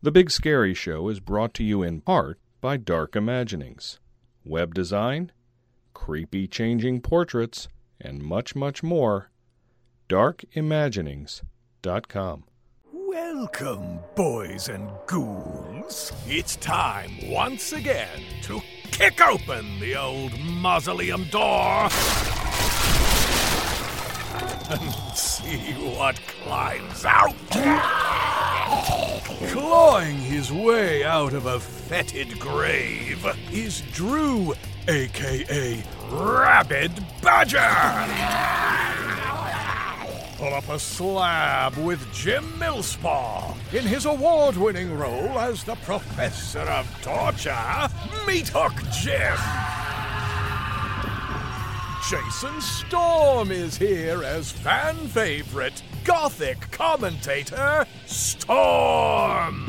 The Big Scary Show is brought to you in part by Dark Imaginings. Web design, creepy changing portraits, and much, much more. darkimaginings.com. Welcome, boys and ghouls. It's time once again to kick open the old mausoleum door and see what climbs out. Clawing his way out of a fetid grave is Drew, aka Rabid Badger. Pull up a slab with Jim Millspaw in his award winning role as the Professor of Torture, Meat Hook Jim. Jason Storm is here as fan favorite Gothic commentator Storm.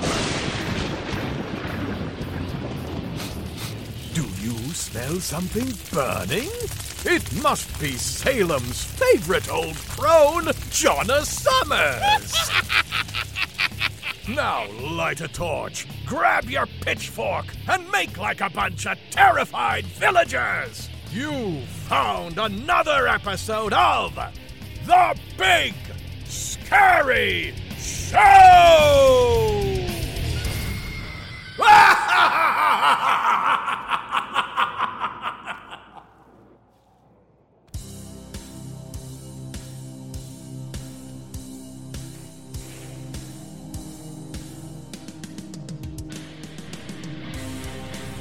Do you smell something burning? It must be Salem's favorite old crone, Jonna Summers. now light a torch, grab your pitchfork, and make like a bunch of terrified villagers. You found another episode of The Big Scary Show!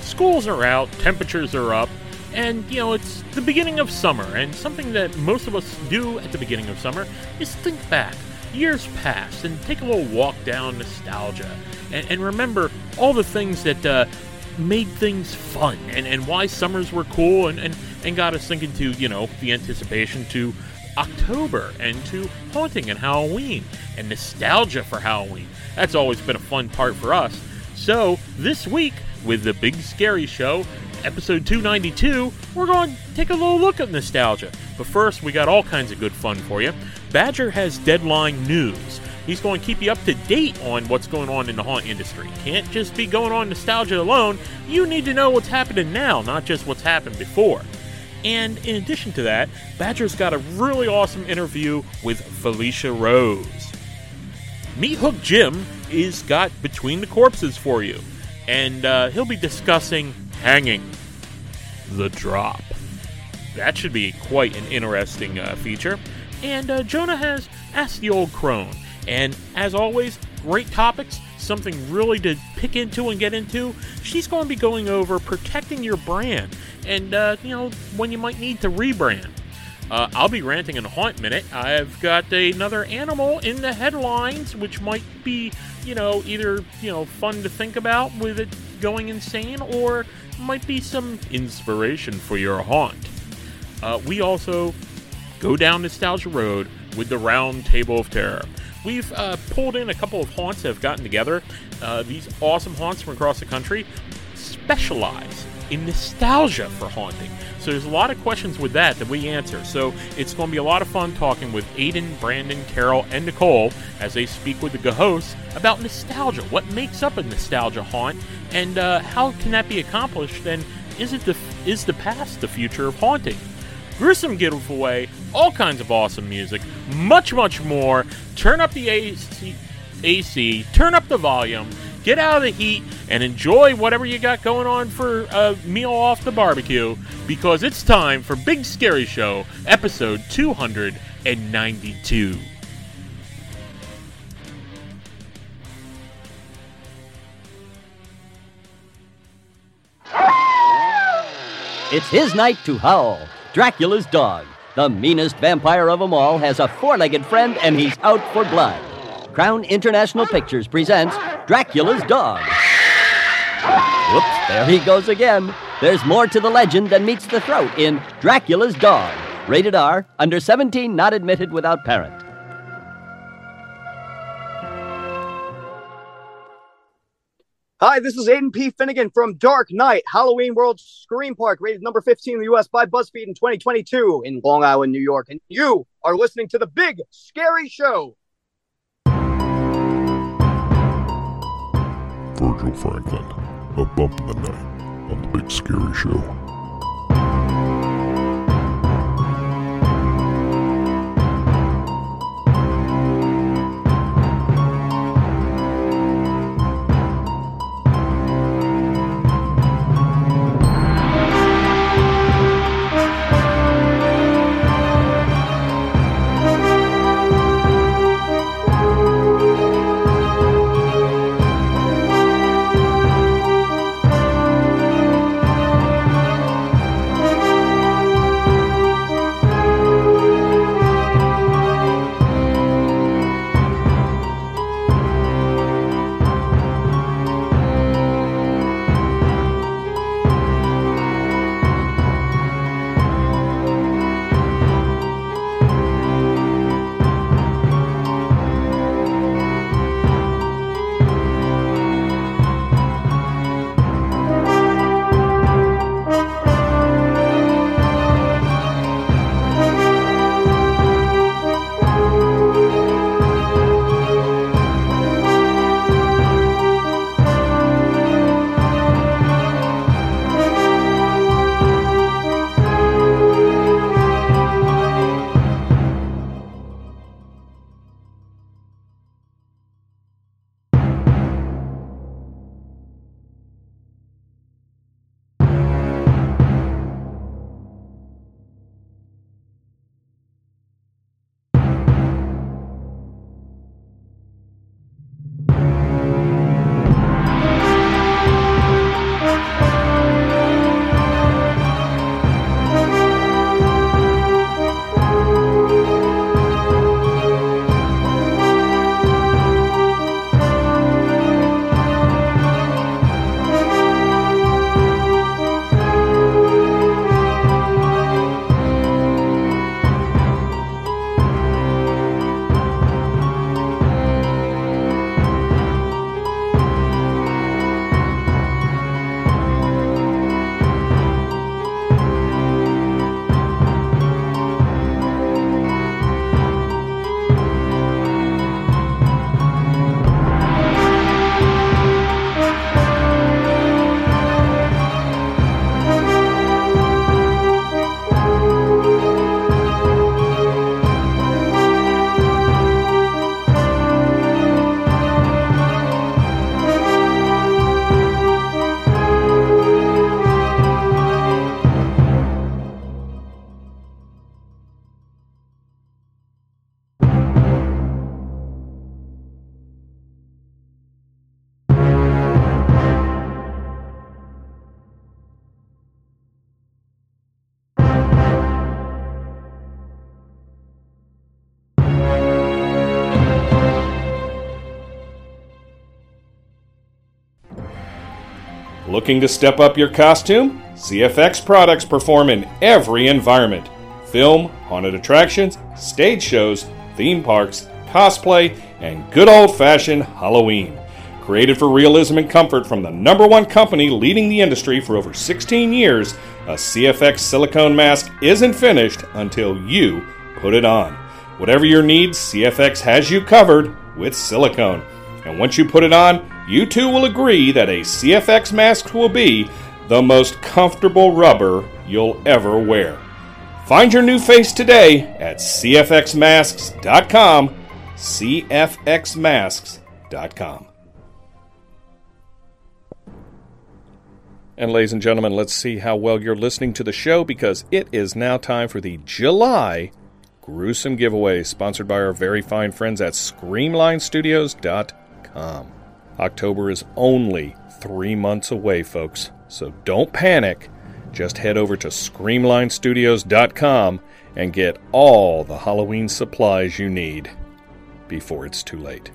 schools are out, temperatures are up, and you know it's the beginning of summer. And something that most of us do at the beginning of summer is think back, years past, and take a little walk down nostalgia, and, and remember all the things that uh, made things fun, and, and why summers were cool, and, and and got us thinking to you know the anticipation to October and to haunting and Halloween and nostalgia for Halloween. That's always been a fun part for us. So, this week, with the Big Scary Show, episode 292, we're going to take a little look at nostalgia. But first, we got all kinds of good fun for you. Badger has deadline news. He's going to keep you up to date on what's going on in the haunt industry. Can't just be going on nostalgia alone. You need to know what's happening now, not just what's happened before. And in addition to that, Badger's got a really awesome interview with Felissa Rose. Meat Hook Jim is got Between the Corpses for you, and uh, he'll be discussing hanging the drop. That should be quite an interesting uh, feature. And uh, Jonah has asked the Old Crone, and as always, great topics, something really to pick into and get into. She's going to be going over protecting your brand, and uh, you know when you might need to rebrand. Uh, I'll be ranting in a haunt minute. I've got another animal in the headlines, which might be, you know, either you know fun to think about with it going insane, or might be some inspiration for your haunt. Uh, we also go down Nostalgia Road with the Round Table of Terror. We've uh, pulled in a couple of haunts that have gotten together. Uh, these awesome haunts from across the country specialize in nostalgia for haunting. So there's a lot of questions with that that we answer. So it's going to be a lot of fun talking with Aiden, Brandon, Carol, and Nicole as they speak with the hosts about nostalgia. What makes up a nostalgia haunt, and uh, how can that be accomplished? And is it the is the past the future of haunting? Gruesome giveaway, all kinds of awesome music, much much more. Turn up the AC, AC turn up the volume get out of the heat and enjoy whatever you got going on for a meal off the barbecue because it's time for Big Scary Show, episode 292. It's his night to howl. Dracula's dog, the meanest vampire of them all, has a four legged friend and he's out for blood. Crown International Pictures presents Dracula's Dog. Whoops, there he goes again. There's more to the legend than meets the throat in Dracula's Dog. Rated R, under 17, not admitted without parent. Hi, this is Aiden P. Finnegan from Dark Knight, Halloween World Scream Park, rated number 15 in the U.S. by BuzzFeed in 2022 in Long Island, New York. And you are listening to the Big Scary Show. Virgil Franklin. A bump in the night on the Big Scary Show. Looking to step up your costume? CFX products perform in every environment film, haunted attractions, stage shows, theme parks, cosplay, and good old fashioned Halloween. Created for realism and comfort from the number one company leading the industry for over 16 years, a CFX silicone mask isn't finished until you put it on. Whatever your needs, CFX has you covered with silicone. And once you put it on, you too will agree that a CFX mask will be the most comfortable rubber you'll ever wear. Find your new face today at CFXmasks.com. CFXmasks.com. And, ladies and gentlemen, let's see how well you're listening to the show because it is now time for the July gruesome giveaway sponsored by our very fine friends at ScreamlineStudios.com. Um, October is only three months away, folks, so don't panic. Just head over to ScreamlineStudios.com and get all the Halloween supplies you need before it's too late.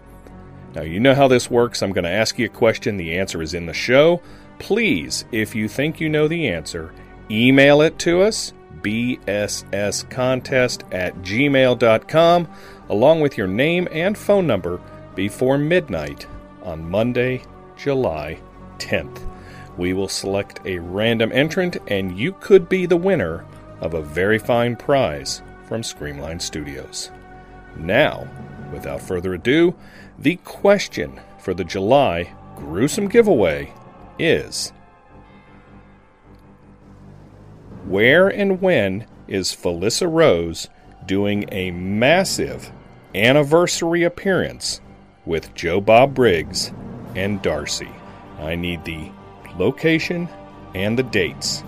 Now, you know how this works. I'm going to ask you a question. The answer is in the show. Please, if you think you know the answer, email it to us, bsscontest at gmail.com, along with your name and phone number before midnight on Monday, July 10th. We will select a random entrant, and you could be the winner of a very fine prize from Screamline Studios. Now, without further ado, the question for the July gruesome giveaway is Where and when is Felissa Rose doing a massive anniversary appearance with Joe Bob Briggs and Darcy? I need the location and the dates.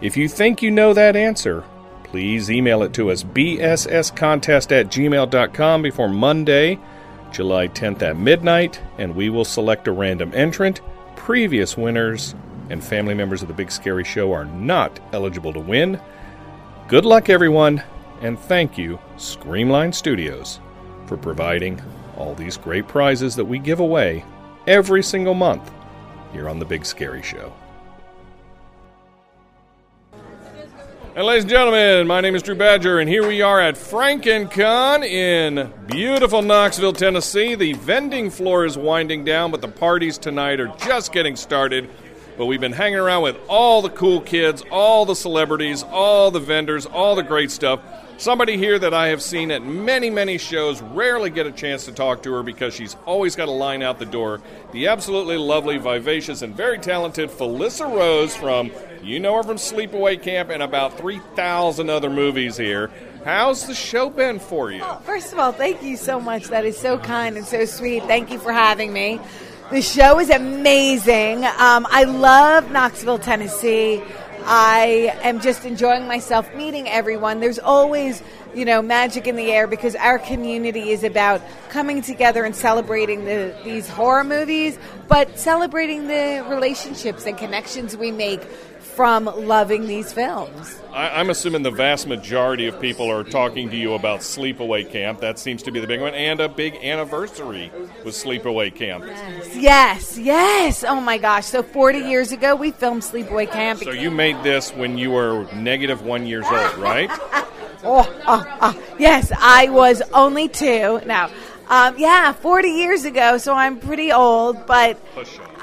If you think you know that answer, please email it to us bsscontest at gmail.com before Monday, July 10th at midnight, and we will select a random entrant. Previous winners and family members of the Big Scary Show are not eligible to win. Good luck, everyone, and thank you, Screamline Studios, for providing all these great prizes that we give away every single month here on the Big Scary Show. And ladies and gentlemen, my name is Drew Badger, and here we are at FrankenCon in beautiful Knoxville, Tennessee. The vending floor is winding down, but the parties tonight are just getting started. But we've been hanging around with all the cool kids, all the celebrities, all the vendors, all the great stuff. Somebody here that I have seen at many, many shows, rarely get a chance to talk to her because she's always got a line out the door. The absolutely lovely, vivacious, and very talented Felissa Rose from, you know her from Sleepaway Camp and about 3,000 other movies here. How's the show been for you? Oh, first of all, thank you so much. That is so kind and so sweet. Thank you for having me. The show is amazing. Um, I love Knoxville, Tennessee. I am just enjoying myself meeting everyone. There's always, you know, magic in the air because our community is about coming together and celebrating the, these horror movies, but celebrating the relationships and connections we make from loving these films. I, am assuming the vast majority of people are talking to you about Sleepaway Camp. That seems to be the big one, and a big anniversary with Sleepaway Camp. Yes, yes, yes. Oh my gosh! So 40 years ago, we filmed Sleepaway Camp. So you made this when you were negative one years old, right? oh, oh, oh, yes. I was only two. Now, um, yeah, 40 years ago, so I'm pretty old, but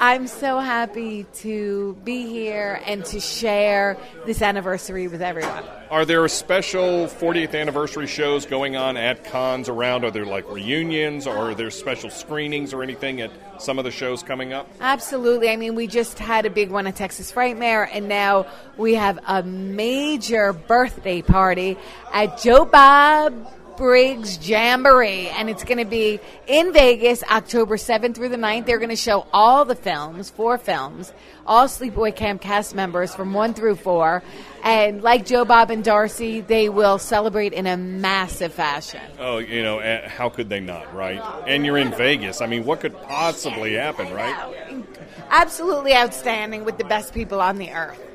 I'm so happy to be here and to share this anniversary with everyone. Are there special 40th anniversary shows going on at cons around? Are there like reunions or are there special screenings or anything at some of the shows coming up? Absolutely. I mean, we just had a big one at Texas Frightmare, and now we have a major birthday party at Joe Bob Briggs Jamboree, and it's going to be in Vegas October 7th through the 9th. They're going to show all the films, four films, all Sleepaway Camp cast members from one through four. And like Joe Bob and Darcy, they will celebrate in a massive fashion. Oh, you know, eh, how could they not, right? And you're in Vegas. I mean, what could possibly happen, right? Absolutely outstanding with the best people on the earth.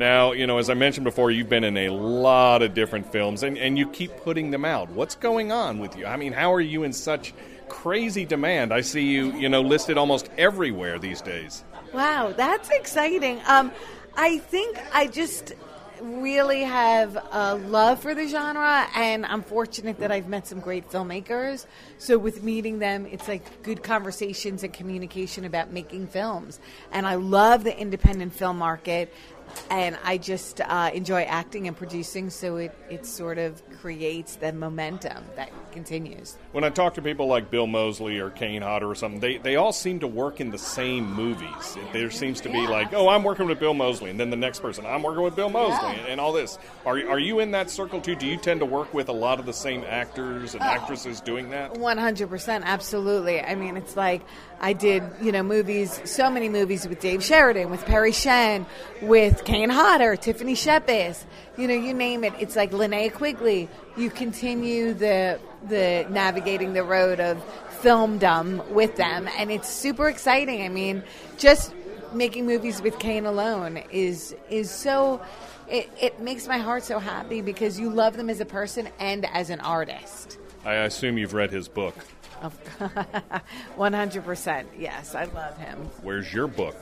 Now, you know, as I mentioned before, you've been in a lot of different films and, and you keep putting them out. What's going on with you? I mean, how are you in such crazy demand? I see you, you know, listed almost everywhere these days. Wow, that's exciting. Um, I think I just really have a love for the genre, and I'm fortunate that I've met some great filmmakers. So, with meeting them, it's like good conversations and communication about making films. And I love the independent film market and I just uh, enjoy acting and producing, so it, it sort of creates the momentum that continues. When I talk to people like Bill Moseley or Kane Hodder or something, they, they all seem to work in the same movies. There seems to be like, oh, I'm working with Bill Moseley, and then the next person, I'm working with Bill Moseley, and, and, all this. Are, are you in that circle too? Do you tend to work with a lot of the same actors and oh, actresses doing that? 100%, absolutely. I mean, it's like I did, you know, movies, so many movies with Dave Sheridan, with Perry Shen, with Kane Hodder, Tiffany Shepis, you know, you name it. It's like Linnea Quigley. You continue the the navigating the road of filmdom with them, and it's super exciting. I mean, just making movies with Kane alone is is so. It, it makes my heart so happy because you love them as a person and as an artist. I assume you've read his book. One hundred percent. Yes, I love him. Where's your book?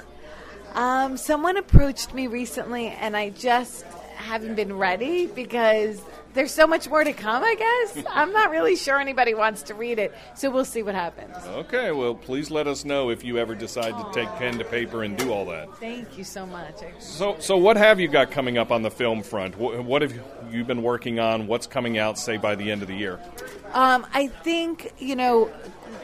Um, someone approached me recently, and I just haven't been ready because there's so much more to come, I guess. I'm not really sure anybody wants to read it, so we'll see what happens. Okay, well, please let us know if you ever decide to take pen to paper and do all that. Thank you so much. So, so what have you got coming up on the film front? What, what have you been working on? What's coming out, say, by the end of the year? Um, I think, you know,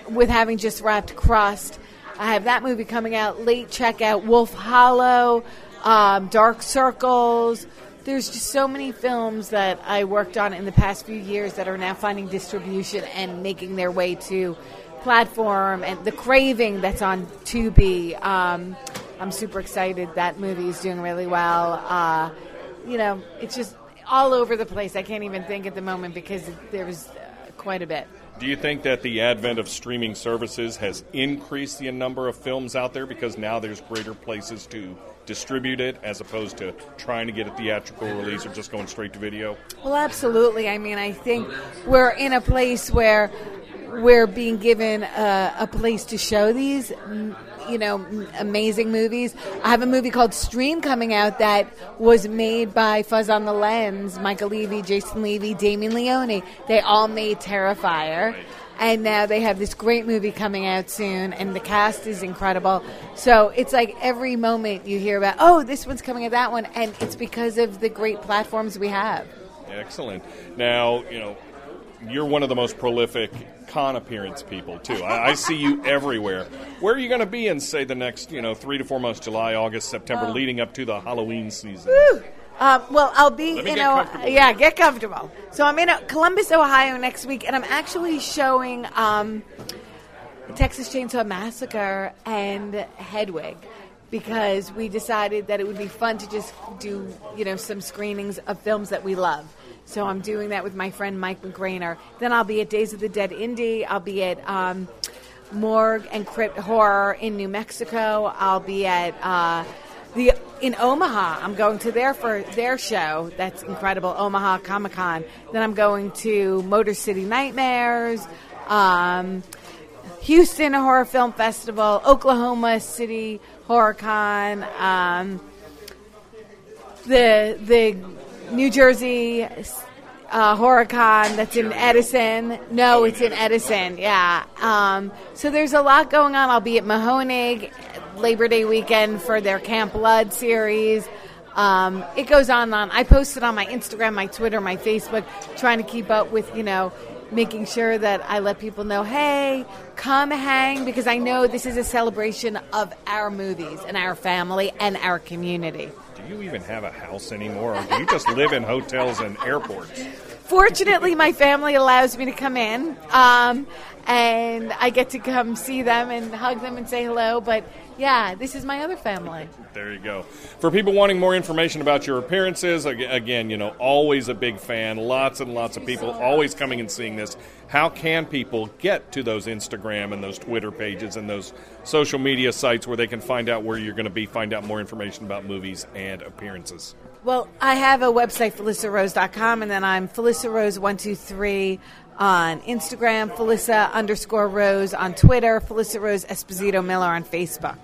with having just wrapped Crust, I have that movie coming out late. Check out Wolf Hollow, um, Dark Circles. There's just so many films that I worked on in the past few years that are now finding distribution and making their way to platform and the craving that's on Tubi. Um, I'm super excited. That movie is doing really well. Uh, you know, it's just all over the place. I can't even think at the moment because there was uh, quite a bit. Do you think that the advent of streaming services has increased the number of films out there because now there's greater places to distribute it as opposed to trying to get a theatrical release or just going straight to video? Well, absolutely. I mean, I think we're in a place where we're being given a, a place to show these you know, amazing movies. I have a movie called Stream coming out that was made by Fuzz on the Lens, Michael Leavy, Jason Leavy, Damien Leone. They all made Terrifier. And now they have this great movie coming out soon, and the cast is incredible. So it's like every moment you hear about, oh, this one's coming at that one, and it's because of the great platforms we have. Excellent. Now, you know, you're one of the most prolific con appearance people too. I, I see you everywhere. Where are you going to be in, say, the next you know three to four months, July, August, September, Um, leading up to the Halloween season? Woo! Um, well, I'll be, you know, yeah, get comfortable. So I'm in Columbus, Ohio next week, and I'm actually showing um, Texas Chainsaw Massacre and Hedwig because we decided that it would be fun to just do, you know, some screenings of films that we love. So I'm doing that with my friend Mike McGrainer. Then I'll be at Days of the Dead Indie. I'll be at um, Morgue and Crypt Horror in New Mexico. I'll be at uh, the in Omaha. I'm going to there for their show. That's incredible, Omaha Comic Con. Then I'm going to Motor City Nightmares. Um, Houston Horror Film Festival, Oklahoma City Horror Con, um, the the New Jersey uh, Horror Con that's in Edison. No, it's in Edison. Yeah. Um, so there's a lot going on. I'll be at Mahoning Labor Day weekend for their Camp Blood series. Um, it goes on and on. I posted on my Instagram, my Twitter, my Facebook, trying to keep up with you know making sure that I let people know, hey, come hang because I know this is a celebration of our movies and our family and our community. Do you even have a house anymore, or do you just live in hotels and airports? Fortunately, my family allows me to come in, um, and I get to come see them and hug them and say hello. But yeah, this is my other family. There you go. For people wanting more information about your appearances, again, you know, always a big fan. Lots and lots of people always coming and seeing this. How can people get to those Instagram and those Twitter pages and those social media sites where they can find out where you're going to be, find out more information about movies and appearances? Well, I have a website, FelissaRose.com, and then I'm Felissa Rose123 on Instagram, Felissa underscore Rose on Twitter, Felissa Rose Esposito Miller on Facebook.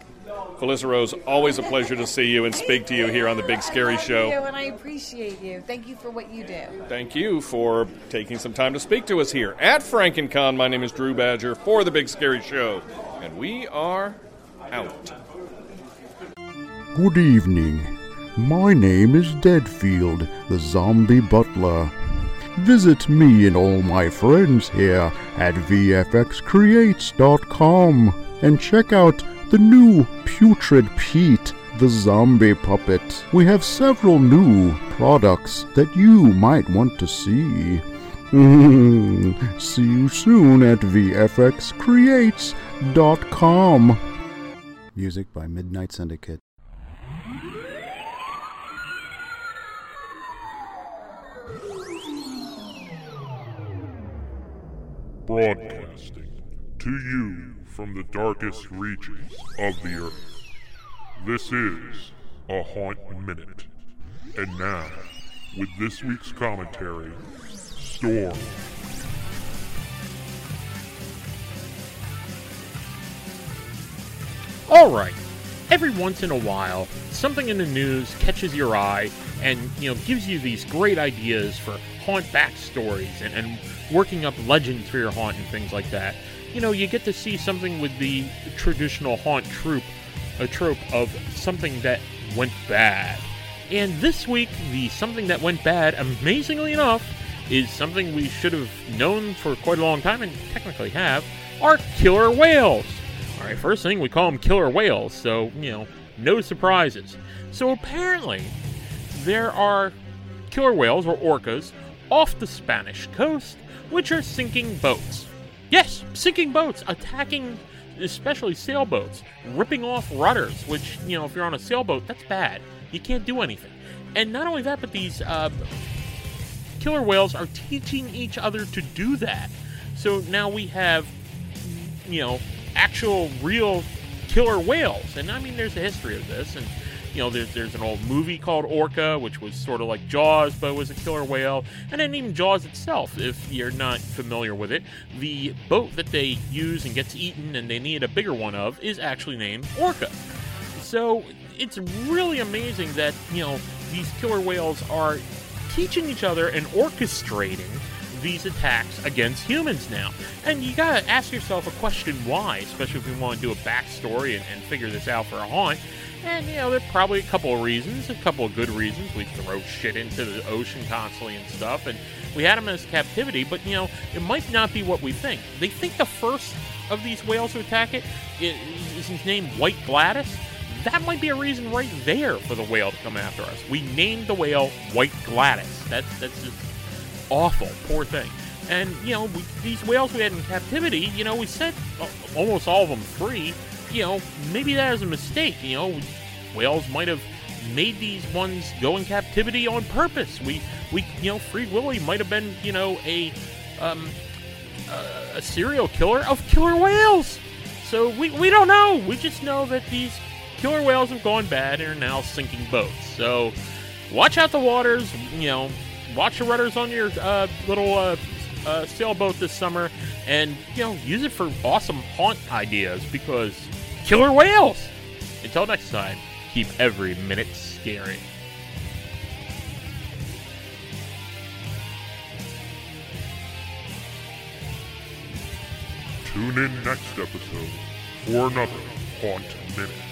Felissa Rose, always a pleasure to see you and speak to you here on the Big Scary Thank Show. you, and I appreciate you. Thank you for what you do. Thank you for taking some time to speak to us here at FrankenCon. My name is Drew Badger for the Big Scary Show, and we are out. Good evening. My name is Deadfield, the zombie butler. Visit me and all my friends here at VFXCreates.com and check out the new Putrid Pete, the zombie puppet. We have several new products that you might want to see. see you soon at VFXCreates.com. Music by Midnight Syndicate. Broadcasting to you from the darkest reaches of the earth. This is a Haunt Minute. And now, with this week's commentary, Storm. All right. Every once in a while, something in the news catches your eye and you know gives you these great ideas for haunt backstories and, and working up legends for your haunt and things like that. You know, you get to see something with the traditional haunt trope, a trope of something that went bad. And this week, the something that went bad, amazingly enough, is something we should have known for quite a long time and technically have, are killer whales. All right, right, first thing we call them killer whales, so you know, no surprises. So apparently, there are killer whales or orcas off the Spanish coast, which are sinking boats. Yes, sinking boats, attacking especially sailboats, ripping off rudders, which, you know, if you're on a sailboat, that's bad. You can't do anything. And not only that, but these uh, killer whales are teaching each other to do that. So now we have, you know, actual real killer whales. And I mean, there's a history of this. And you know, there's there's an old movie called Orca, which was sort of like Jaws, but was a killer whale, and then even Jaws itself. If you're not familiar with it, the boat that they use and gets eaten, and they need a bigger one of, is actually named Orca. So it's really amazing that you know these killer whales are teaching each other and orchestrating these attacks against humans now. And you gotta ask yourself a question why, especially if we want to do a backstory and, and figure this out for a haunt. And, you know, there are probably a couple of reasons, a couple of good reasons. We throw shit into the ocean constantly and stuff, and we had them as captivity, but, you know, it might not be what we think. They think the first of these whales to attack it is his name White Gladys. That might be a reason right there for the whale to come after us. We named the whale White Gladys. That's, that's just awful. Poor thing. And, you know, we, these whales we had in captivity, you know, we set almost all of them free you know, maybe that is a mistake. You know, whales might have made these ones go in captivity on purpose. We, we, you know, Free Willy might have been, you know, a, um, a serial killer of killer whales. So we, we don't know. We just know that these killer whales have gone bad and are now sinking boats. So watch out the waters. You know, watch the rudders on your uh, little uh, uh, sailboat this summer, and you know, use it for awesome haunt ideas because killer whales. Until next time, keep every minute scary. Tune in next episode for another Haunt Minute.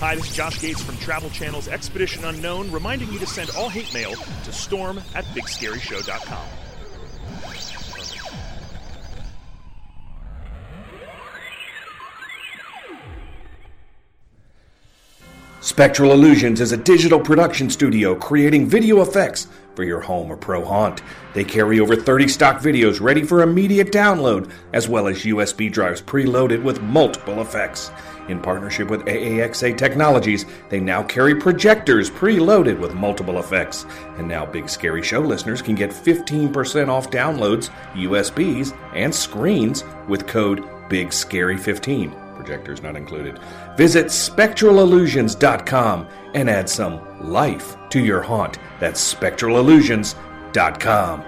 Hi, this is Josh Gates from Travel Channel's Expedition Unknown, reminding you to send all hate mail to storm at bigscaryshow.com. Spectral Illusions is a digital production studio creating video effects for your home or pro haunt. They carry over 30 stock videos ready for immediate download, as well as USB drives preloaded with multiple effects. In partnership with AAXA Technologies, they now carry projectors preloaded with multiple effects. And now Big Scary Show listeners can get 15% off downloads, USBs, and screens with code BIGSCARY15 projectors not included. Visit spectralillusions.com and add some life to your haunt. That's spectralillusions.com.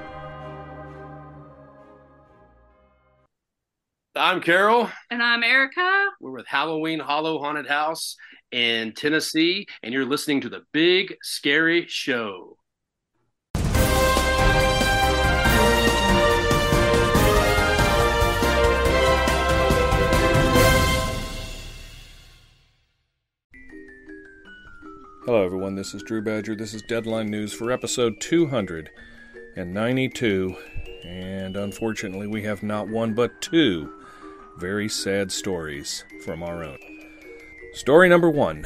I'm Carol. And I'm Erica. We're with Halloween Hollow Haunted House in Tennessee, and you're listening to the Big Scary Show. Hello, everyone. This is Drew Badger. This is Deadline News for episode 292. And unfortunately, we have not one but two very sad stories from our own. Story number one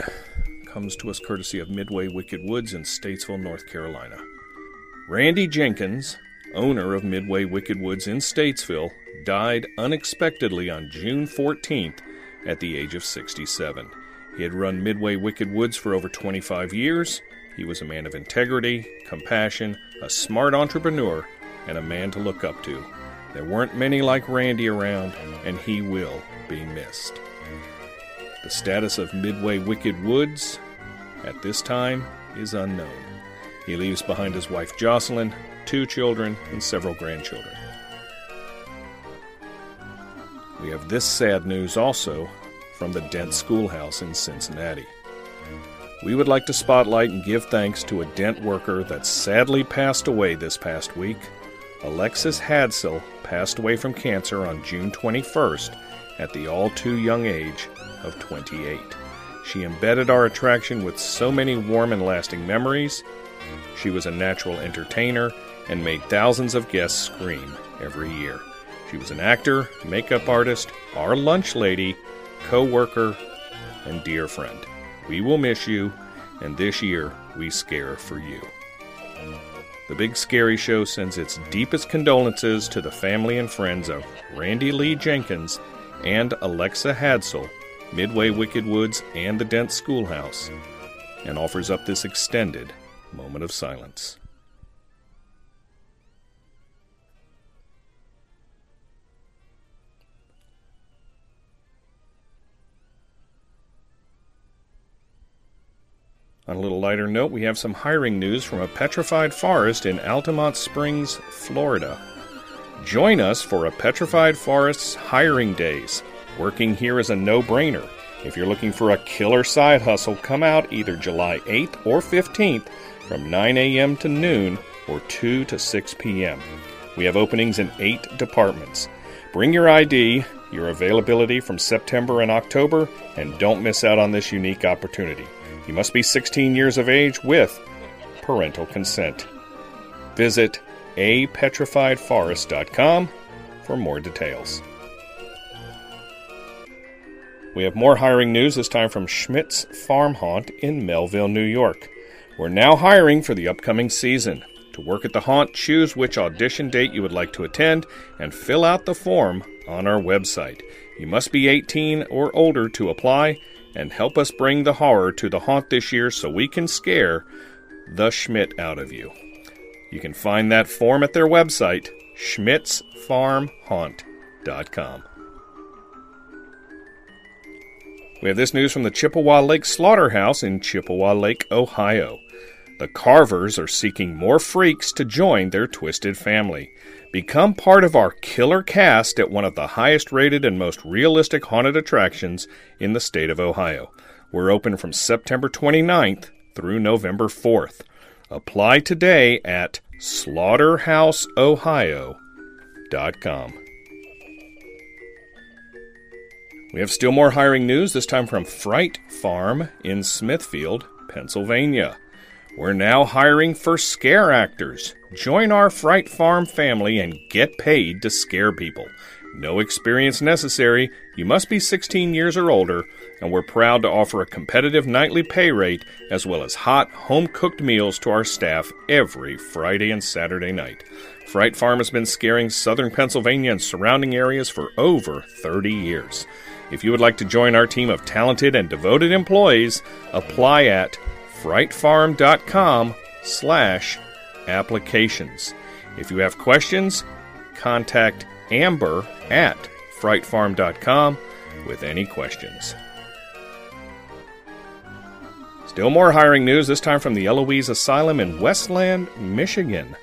comes to us courtesy of Midway Wicked Woods in Statesville, North Carolina. Randy Jenkins, owner of Midway Wicked Woods in Statesville, died unexpectedly on June 14th at the age of 67. He had run Midway Wicked Woods for over 25 years. He was a man of integrity, compassion, a smart entrepreneur, and a man to look up to. There weren't many like Randy around, and he will be missed. The status of Midway Wicked Woods at this time is unknown. He leaves behind his wife Jocelyn, two children, and several grandchildren. We have this sad news also from the Dent Schoolhouse in Cincinnati. We would like to spotlight and give thanks to a Dent worker that sadly passed away this past week. Alexis Hadsell passed away from cancer on June 21st at the all too young age of 28. She embedded our attraction with so many warm and lasting memories. She was a natural entertainer and made thousands of guests scream every year. She was an actor, makeup artist, our lunch lady, co worker, and dear friend. We will miss you, and this year we scare for you. The Big Scary Show sends its deepest condolences to the family and friends of Randy Lee Jenkins and Alexa Hadsell, Midway Wicked Woods, and the Dent Schoolhouse, and offers up this extended moment of silence. On a little lighter note, we have some hiring news from a petrified forest in Altamonte Springs, Florida. Join us for a Petrified Forests Hiring Days. Working here is a no brainer. If you're looking for a killer side hustle, come out either July 8th or 15th from 9 a.m. to noon or 2 to 6 p.m. We have openings in eight departments. Bring your ID, your availability from September and October, and don't miss out on this unique opportunity. You must be 16 years of age with parental consent. Visit apetrifiedforest.com for more details. We have more hiring news, this time from Schmidt's Farm Haunt in Melville, New York. We're now hiring for the upcoming season. To work at the haunt, choose which audition date you would like to attend and fill out the form on our website. You must be 18 or older to apply and help us bring the horror to the haunt this year so we can scare the Schmidt out of you. You can find that form at their website, schmidtsfarmhaunt.com. We have this news from the Chippewa Lake Slaughterhouse in Chippewa Lake, Ohio. The Carvers are seeking more freaks to join their twisted family. Become part of our killer cast at one of the highest rated and most realistic haunted attractions in the state of Ohio. We're open from September 29th through November 4th. Apply today at slaughterhouseohio.com. We have still more hiring news, this time from Fright Farm in Smithfield, Pennsylvania. We're now hiring for scare actors. Join our Fright Farm family and get paid to scare people. No experience necessary. You must be 16 years or older, and we're proud to offer a competitive nightly pay rate as well as hot, home cooked meals to our staff every Friday and Saturday night. Fright Farm has been scaring southern Pennsylvania and surrounding areas for over 30 years. If you would like to join our team of talented and devoted employees, apply at frightfarm.com slash applications. If you have questions, contact Amber at frightfarm.com with any questions. Still more hiring news, this time from the Eloise Asylum in Westland, Michigan.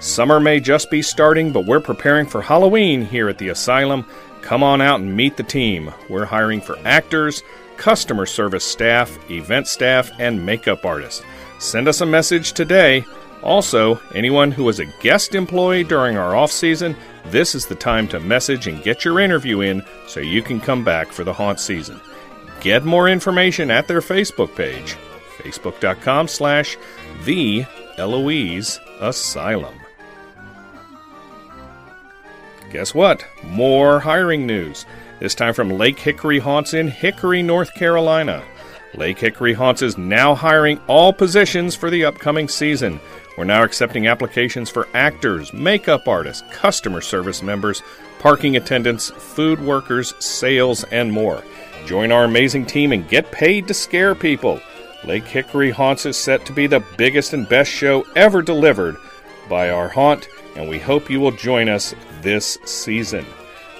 Summer may just be starting, but we're preparing for Halloween here at the asylum. Come on out and meet the team. We're hiring for actors, customer service staff, event staff, and makeup artists. Send us a message today. Also, anyone who is a guest employee during our off season, this is the time to message and get your interview in so you can come back for the haunt season. Get more information at their Facebook page, facebook.com slash the Eloise Asylum. Guess what? More hiring news. This time from Lake Hickory Haunts in Hickory, North Carolina. Lake Hickory Haunts is now hiring all positions for the upcoming season. We're now accepting applications for actors, makeup artists, customer service members, parking attendants, food workers, sales, and more. Join our amazing team and get paid to scare people. Lake Hickory Haunts is set to be the biggest and best show ever delivered by our haunt, and we hope you will join us this season.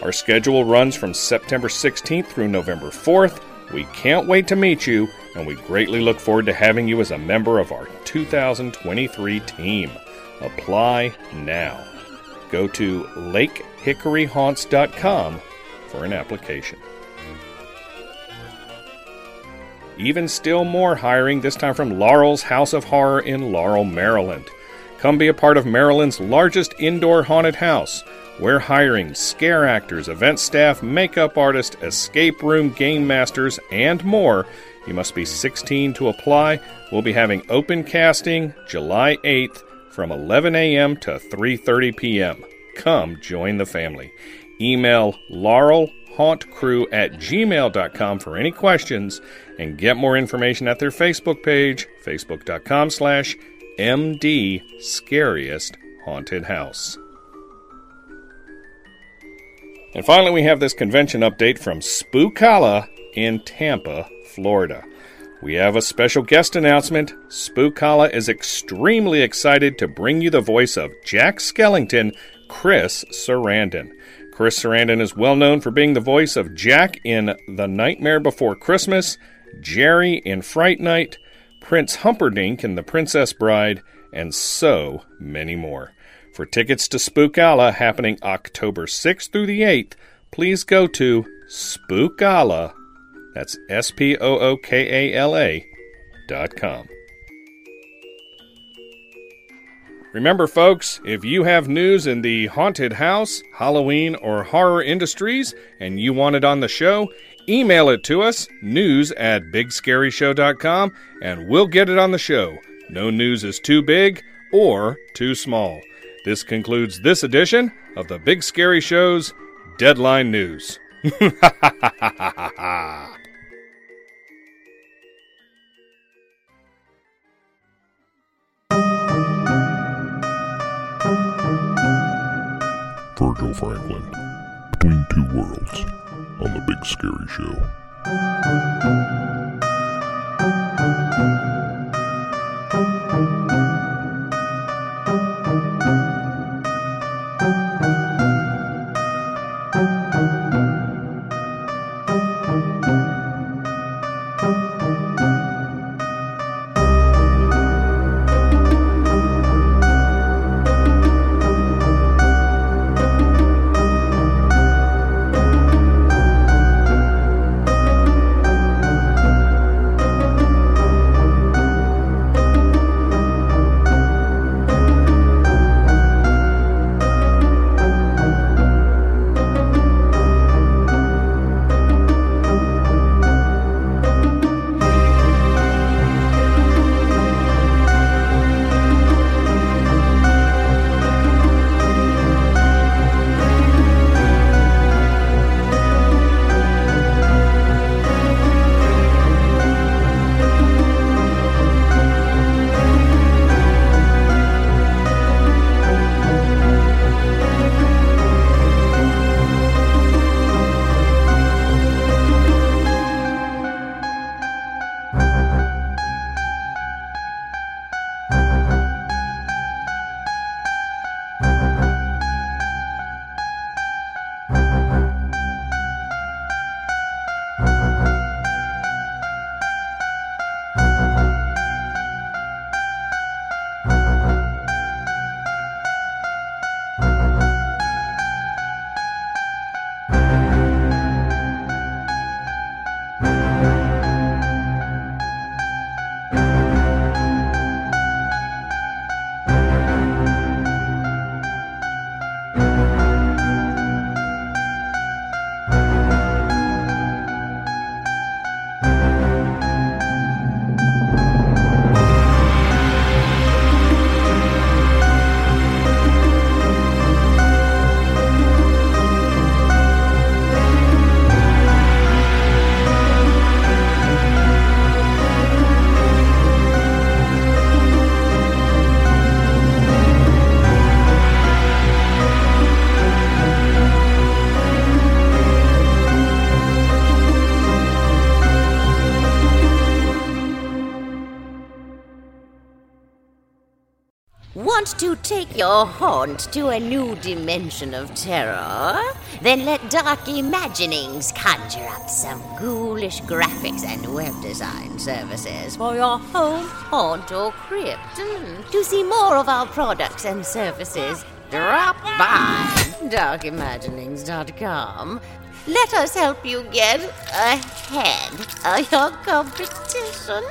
Our schedule runs from September 16th through November 4th. We can't wait to meet you, and we greatly look forward to having you as a member of our 2023 team. Apply now. Go to lakehickoryhaunts.com for an application. Even still more hiring, this time from Laurel's House of Horror in Laurel, Maryland. Come be a part of Maryland's largest indoor haunted house. We're hiring scare actors, event staff, makeup artists, escape room game masters, and more. You must be 16 to apply. We'll be having open casting July 8th from 11 a.m. to 3:30 p.m. Come join the family. Email laurelhauntcrew at gmail.com for any questions and get more information at their Facebook page, facebook.com slash MD Scariest Haunted House. And finally, we have this convention update from Spookala in Tampa, Florida. We have a special guest announcement. Spookala is extremely excited to bring you the voice of Jack Skellington, Chris Sarandon. Chris Sarandon is well known for being the voice of Jack in The Nightmare Before Christmas, Jerry in Fright Night, Prince Humperdinck and The Princess Bride, and so many more. For tickets to Spookala happening October 6th through the 8th, please go to Spookala. That's S P O O K A L A dot com. Remember, folks, if you have news in the haunted house, Halloween, or horror industries and you want it on the show, email it to us, news at bigscaryshow.com, and we'll get it on the show. No news is too big or too small. This concludes this edition of the Big Scary Show's Deadline News. Virgil Franklin, Between Two Worlds, on The Big Scary Show. To take your haunt to a new dimension of terror? Then let Dark Imaginings conjure up some ghoulish graphics and web design services for your home, haunt, or crypt. Mm. To see more of our products and services, drop by darkimaginings.com. Let us help you get ahead of your competition.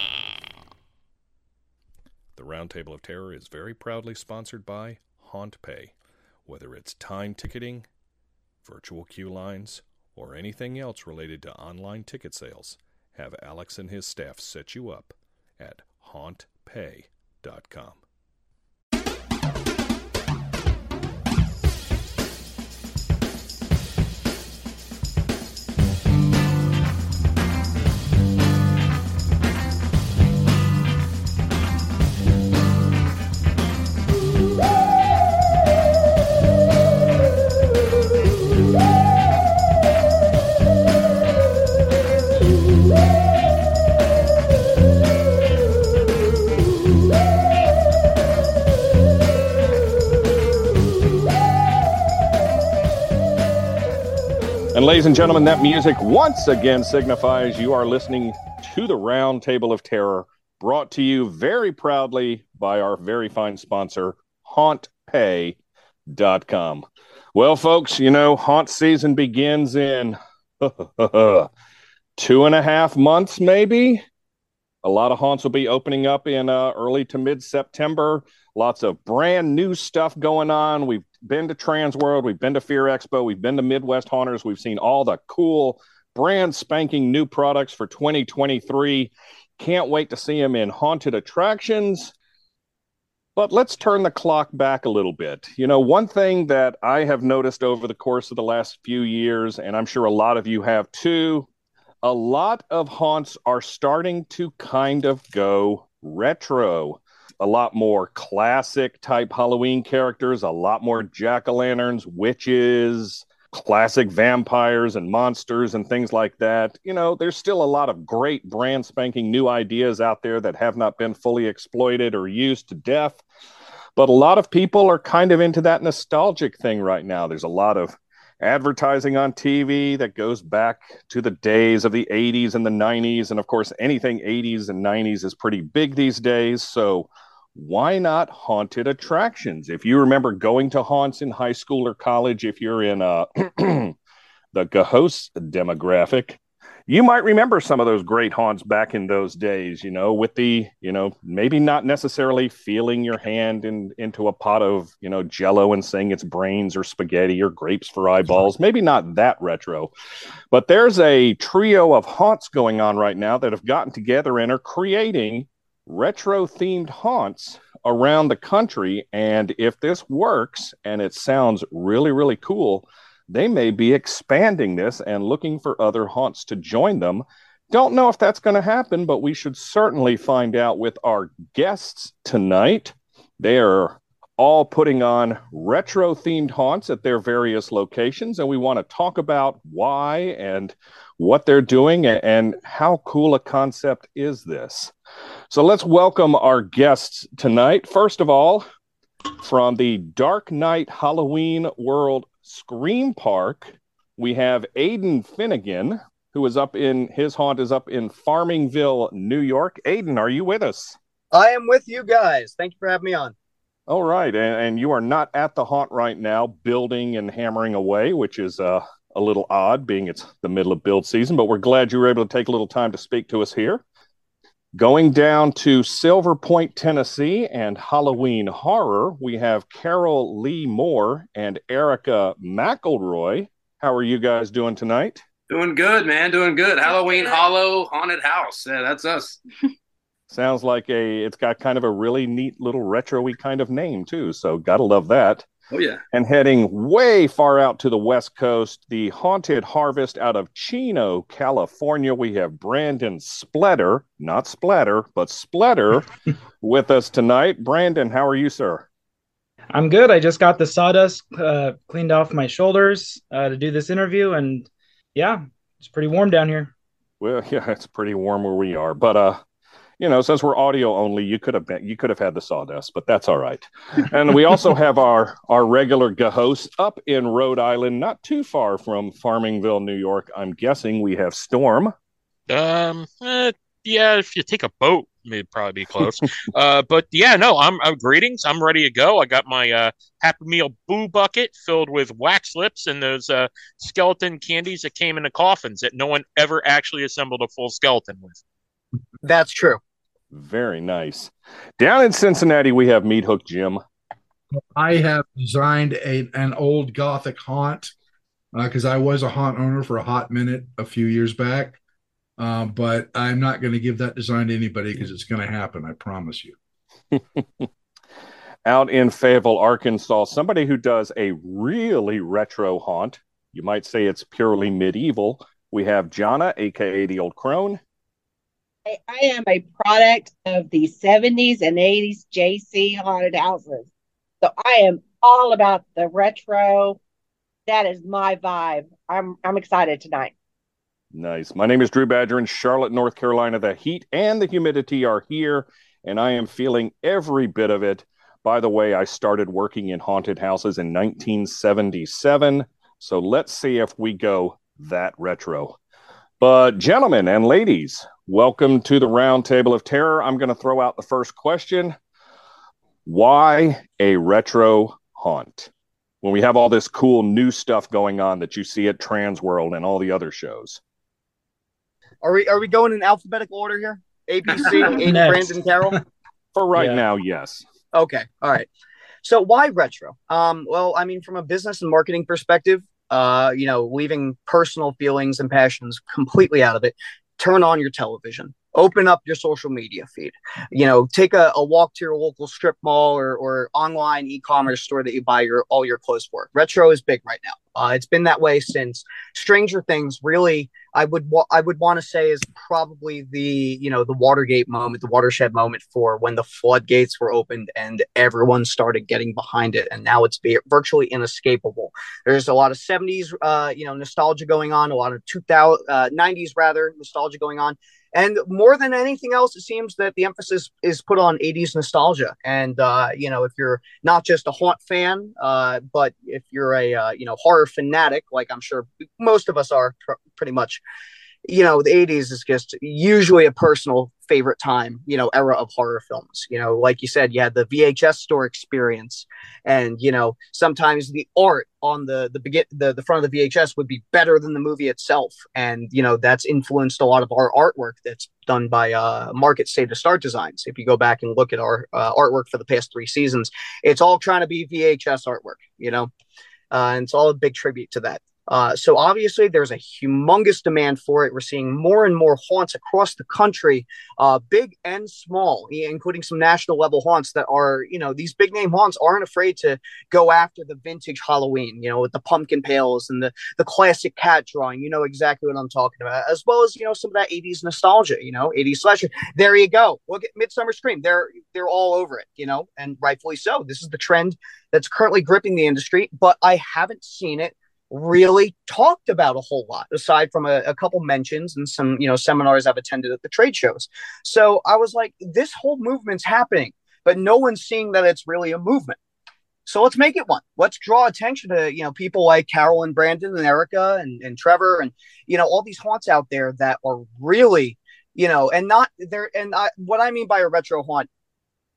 Roundtable of Terror is very proudly sponsored by HauntPay. Whether it's time ticketing, virtual queue lines, or anything else related to online ticket sales, have Alex and his staff set you up at hauntpay.com. And ladies and gentlemen, that music once again signifies you are listening to the Round Table of Terror, brought to you very proudly by our very fine sponsor, HauntPay.com. Well, folks, you know, haunt season begins in two and a half months, maybe. A lot of haunts will be opening up in uh, early to mid September. Lots of brand new stuff going on. We've been to Transworld, we've been to Fear Expo, we've been to Midwest Haunters, we've seen all the cool, brand spanking new products for 2023. Can't wait to see them in haunted attractions. But let's turn the clock back a little bit. You know, one thing that I have noticed over the course of the last few years, and I'm sure a lot of you have too, a lot of haunts are starting to kind of go retro a lot more classic type Halloween characters, a lot more jack o' lanterns, witches, classic vampires and monsters and things like that. You know, there's still a lot of great brand spanking new ideas out there that have not been fully exploited or used to death. But a lot of people are kind of into that nostalgic thing right now. There's a lot of advertising on TV that goes back to the days of the 80s and the 90s. And of course, anything 80s and 90s is pretty big these days. So why not haunted attractions? If you remember going to haunts in high school or college, if you're in uh, the Gahos demographic, you might remember some of those great haunts back in those days, you know, with the, you know, maybe not necessarily feeling your hand in, into a pot of, you know, jello and saying it's brains or spaghetti or grapes for eyeballs. Maybe not that retro, but there's a trio of haunts going on right now that have gotten together and are creating retro themed haunts around the country. And if this works and it sounds really, really cool, they may be expanding this and looking for other haunts to join them. Don't know if that's going to happen, but we should certainly find out with our guests tonight. They are all putting on retro themed haunts at their various locations, and we want to talk about why and what they're doing and how cool a concept is this. So let's welcome our guests tonight. First of all, from the Dark Night Halloween World Scream Park, we have Aiden Finnegan, who is up in his haunt is up in Farmingville, New York. Aiden, are you with us? I am with you guys. Thank you for having me on. All right, and, and you are not at the haunt right now, building and hammering away, which is uh, a little odd, being it's the middle of build season. But we're glad you were able to take a little time to speak to us here. Going down to Silver Point, Tennessee, and Halloween Hollow, we have Carol Lee Moore and Erica McElroy. How are you guys doing tonight? Doing good, man. Doing good. Halloween Hollow Haunted House. Yeah, that's us. Sounds like a. It's got kind of a really neat little retro-y kind of name too. So gotta love that. Oh yeah. And heading way far out to the west coast, the Haunted Harvest out of Chino, California, we have Brandon Spletter, not Splatter, but Spletter, with us tonight. Brandon, how are you, sir? I'm good. I just got the sawdust uh, cleaned off my shoulders uh, to do this interview, and yeah, it's pretty warm down here. Well, yeah, it's pretty warm where we are, but uh, you know, since we're audio only, you could have been, you could have had the sawdust, but that's all right. And we also have our our regular host up in Rhode Island, not too far from Farmingville, New York. I'm guessing we have Storm. Um, eh, yeah, if you take a boat, it'd probably be close. uh, but yeah, no, I'm, I'm greetings. I'm ready to go. I got my uh, Happy Meal Boo bucket filled with wax lips and those uh, skeleton candies that came in the coffins that no one ever actually assembled a full skeleton with. That's true. Very nice. Down in Cincinnati, we have Meathook Jim. I have designed a an old Gothic haunt because uh, I was a haunt owner for a hot minute a few years back. Uh, but I'm not going to give that design to anybody because it's going to happen. I promise you. Out in Fayetteville, Arkansas, somebody who does a really retro haunt. You might say it's purely medieval. We have Jana, aka the Old Crone. I, I am a product of the 70s and 80s JC haunted houses. So I am all about the retro. That is my vibe. I'm I'm excited tonight. Nice. My name is Drew Badger in Charlotte, North Carolina. The heat and the humidity are here, and I am feeling every bit of it. By the way, I started working in haunted houses in 1977. So let's see if we go that retro. But, gentlemen and ladies, welcome to the Round Table of Terror. I'm going to throw out the first question Why a retro haunt? When we have all this cool new stuff going on that you see at Transworld and all the other shows. Are we are we going in alphabetical order here? A B C, Aiden, Brandon, Carol. For right yeah. now, yes. Okay. All right. So why retro? Um, well, I mean, from a business and marketing perspective, uh, you know, leaving personal feelings and passions completely out of it, turn on your television open up your social media feed. You know take a, a walk to your local strip mall or, or online e-commerce store that you buy your all your clothes for. Retro is big right now. Uh, it's been that way since stranger things really i would wa- i would want to say is probably the you know the watergate moment the watershed moment for when the floodgates were opened and everyone started getting behind it and now it's be- virtually inescapable. There's a lot of 70s uh, you know nostalgia going on a lot of 2000 uh, 90s rather nostalgia going on and more than anything else, it seems that the emphasis is put on 80s nostalgia. And, uh, you know, if you're not just a haunt fan, uh, but if you're a, uh, you know, horror fanatic, like I'm sure most of us are pr- pretty much, you know, the 80s is just usually a personal favorite time, you know, era of horror films. You know, like you said, you had the VHS store experience, and you know, sometimes the art on the the begin the, the front of the VHS would be better than the movie itself, and you know, that's influenced a lot of our artwork that's done by uh, Market State of Start Designs. If you go back and look at our uh, artwork for the past three seasons, it's all trying to be VHS artwork. You know. Uh, and it's all a big tribute to that. Uh, so obviously, there's a humongous demand for it. We're seeing more and more haunts across the country, uh, big and small, including some national level haunts that are, you know, these big name haunts aren't afraid to go after the vintage Halloween, you know, with the pumpkin pails and the the classic cat drawing. You know exactly what I'm talking about, as well as you know some of that 80s nostalgia, you know, 80s slasher. There you go. Look at Midsummer Scream. They're they're all over it, you know, and rightfully so. This is the trend that's currently gripping the industry, but I haven't seen it really talked about a whole lot aside from a, a, couple mentions and some you know seminars i've attended at the trade shows. So i was like this whole movement's happening but no one's seeing that it's really a movement. So let's make it one. Let's draw attention to you know people like carol and brandon and erica and, and trevor and you know all these haunts out there that are really you know and not there and I, what i mean by a retro haunt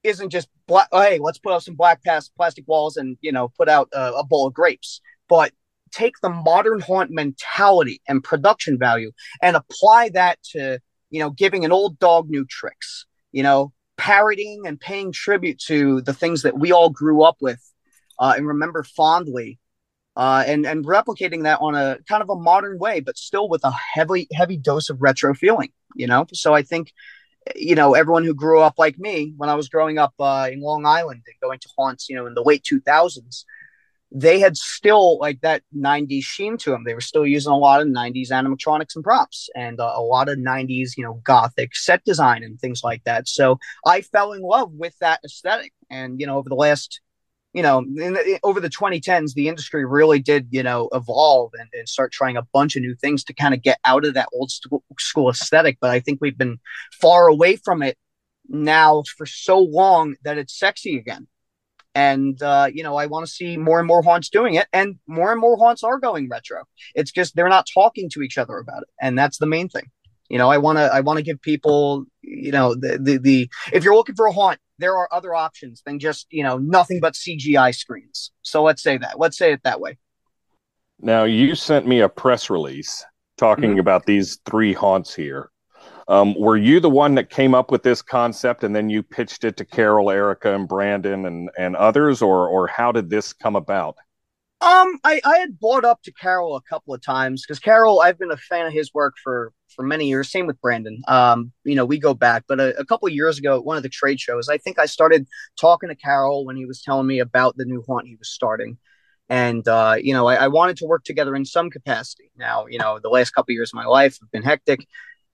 isn't just black hey let's put up some black plastic walls and you know put out a, a bowl of grapes but take the modern haunt mentality and production value and apply that to you know giving an old dog new tricks you know parroting and paying tribute to the things that we all grew up with uh, and remember fondly uh, and and replicating that on a kind of a modern way but still with a heavy heavy dose of retro feeling you know? So i think you know everyone who grew up like me when i was growing up uh, in long island and going to haunts you know in the late 2000s they had still like that 90s sheen to them. They were still using a lot of 90s animatronics and props and uh, a lot of 90s, you know, gothic set design and things like that. So I fell in love with that aesthetic. And, you know, over the last, you know, the, over the 2010s, the industry really did, you know, evolve and, and start trying a bunch of new things to kind of get out of that old school aesthetic. But I think we've been far away from it now for so long that it's sexy again and uh, you know i want to see more and more haunts doing it and more and more haunts are going retro. It's just they're not talking to each other about it and that's the main thing. You know i want to i want to give people you know the, the the if you're looking for a haunt there are other options than just you know nothing but cgi screens. So let's say that let's say it that way. Now you sent me a press release talking mm-hmm. about these three haunts here um, were you the one that came up with this concept and then you pitched it to Carol, Erica, and Brandon and, and others, or or how did this come about? Um, I, I had brought up to Carol a couple of times because Carol, I've been a fan of his work for for many years. Same with Brandon. Um, you know, we go back, but a, a couple of years ago at one of the trade shows, I think I started talking to Carol when he was telling me about the new haunt he was starting, and uh, you know, I, I wanted to work together in some capacity. Now, you know, the last couple of years of my life have been hectic,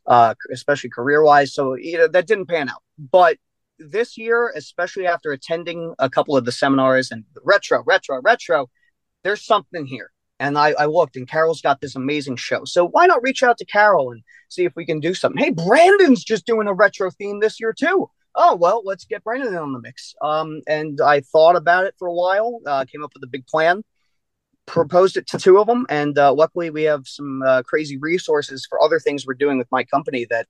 uh, especially career wise. So you know, that didn't pan out, but this year, especially after attending a couple of the seminars and retro, retro, retro, there's something here. And I, I looked, and Carol's got this amazing show. So why not reach out to Carol and see if we can do something? Hey, Brandon's just doing a retro theme this year too. Oh well, let's get Brandon on the mix. Um, and I thought about it for a while. Uh, came up with a big plan, proposed it to two of them, and uh, luckily we have some uh, crazy resources for other things we're doing with my company that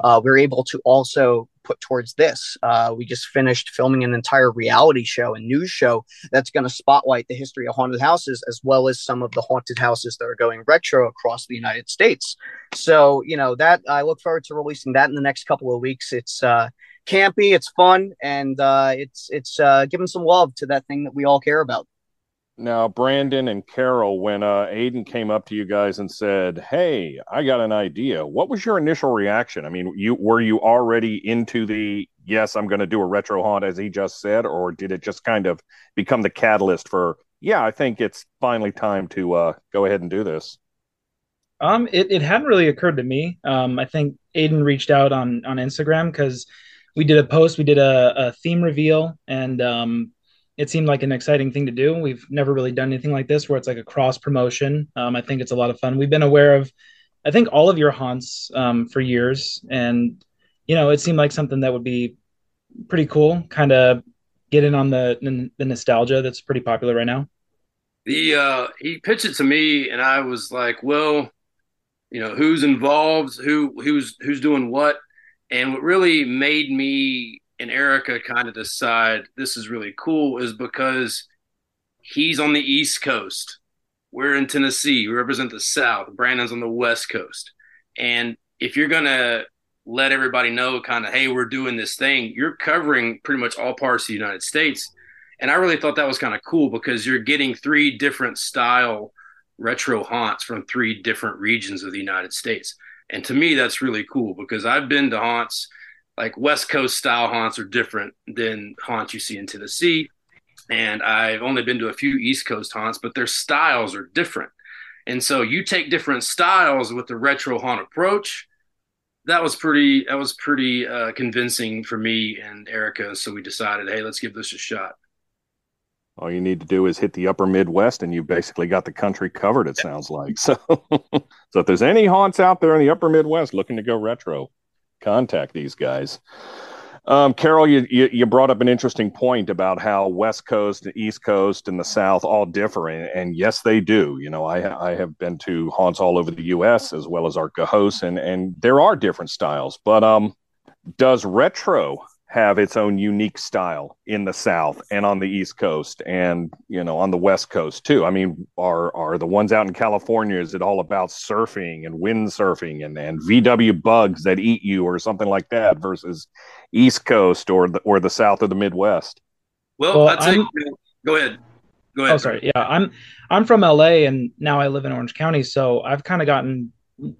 uh, we're able to also put towards this. Uh, we just finished filming an entire reality show and news show that's going to spotlight the history of haunted houses as well as some of the haunted houses that are going retro across the United States. So, you know, that I look forward to releasing that in the next couple of weeks. It's uh, campy, it's fun, and uh, it's it's giving some love to that thing that we all care about. Now, Brandon and Carol, when uh, Aiden came up to you guys and said, "Hey, I got an idea," what was your initial reaction? I mean, you were you already into the yes, I'm going to do a retro haunt as he just said, or did it just kind of become the catalyst for? Yeah, I think it's finally time to uh, go ahead and do this. Um, it, it hadn't really occurred to me. Um, I think Aiden reached out on on Instagram because we did a post, we did a, a theme reveal, and um, it seemed like an exciting thing to do. We've never really done anything like this where it's like a cross promotion. Um, I think it's a lot of fun. We've been aware of, I think, all of your haunts um, for years, and you know, it seemed like something that would be pretty cool. Kind of get in on the the nostalgia that's pretty popular right now. The uh, he pitched it to me, and I was like, well, you know, who's involved, who who's who's doing what, and what really made me and Erica kind of decide this is really cool is because he's on the East Coast. We're in Tennessee. We represent the South. Brandon's on the West Coast. And if you're going to let everybody know, kind of, hey, we're doing this thing, you're covering pretty much all parts of the United States. And I really thought that was kind of cool because you're getting three different style retro haunts from three different regions of the United States. And to me, that's really cool because I've been to haunts like West Coast style haunts are different than haunts you see in Tennessee. And I've only been to a few East Coast haunts, but their styles are different. And so you take different styles with the retro haunt approach. That was pretty. That was pretty uh, convincing for me and Erica. So we decided, hey, let's give this a shot. All you need to do is hit the upper Midwest, and you've basically got the country covered. It sounds like so. so if there's any haunts out there in the upper Midwest looking to go retro, contact these guys. Um, Carol, you, you, you brought up an interesting point about how West Coast and East Coast and the South all differ, and, and yes, they do. You know, I I have been to haunts all over the U.S. as well as our hosts, and and there are different styles. But um, does retro have its own unique style in the South and on the East Coast and you know on the West Coast too. I mean, are are the ones out in California? Is it all about surfing and windsurfing and and VW bugs that eat you or something like that versus East Coast or the or the South or the Midwest? Well, well I'd say go ahead. Go ahead. Oh, sorry. Yeah, I'm I'm from LA and now I live in Orange County, so I've kind of gotten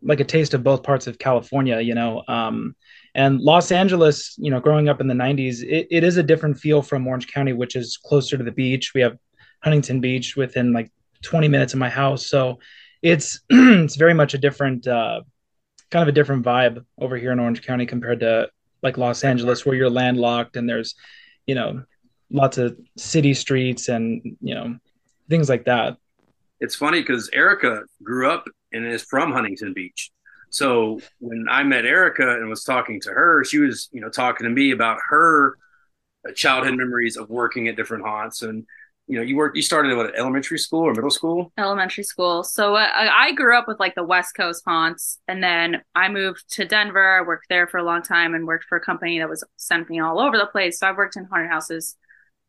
like a taste of both parts of California. You know. Um, and Los Angeles, you know, growing up in the 90s, it, it is a different feel from Orange County, which is closer to the beach. We have Huntington Beach within like 20 minutes of my house. So it's it's very much a different uh, kind of a different vibe over here in Orange County compared to like Los Angeles, where you're landlocked and there's, you know, lots of city streets and you know things like that. It's funny because Erica grew up and is from Huntington Beach. So when I met Erica and was talking to her, she was, you know, talking to me about her childhood memories of working at different haunts. And, you know, you worked, you started at elementary school or middle school? Elementary school. So uh, I grew up with like the West Coast haunts. And then I moved to Denver. I worked there for a long time and worked for a company that was sending me all over the place. So I've worked in haunted houses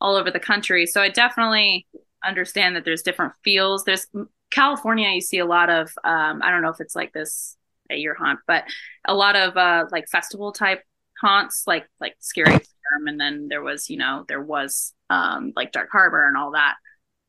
all over the country. So I definitely understand that there's different feels. There's California, you see a lot of, um, I don't know if it's like this at your haunt, but a lot of uh, like festival type haunts, like like Scary Farm, and then there was you know there was um, like Dark Harbor and all that.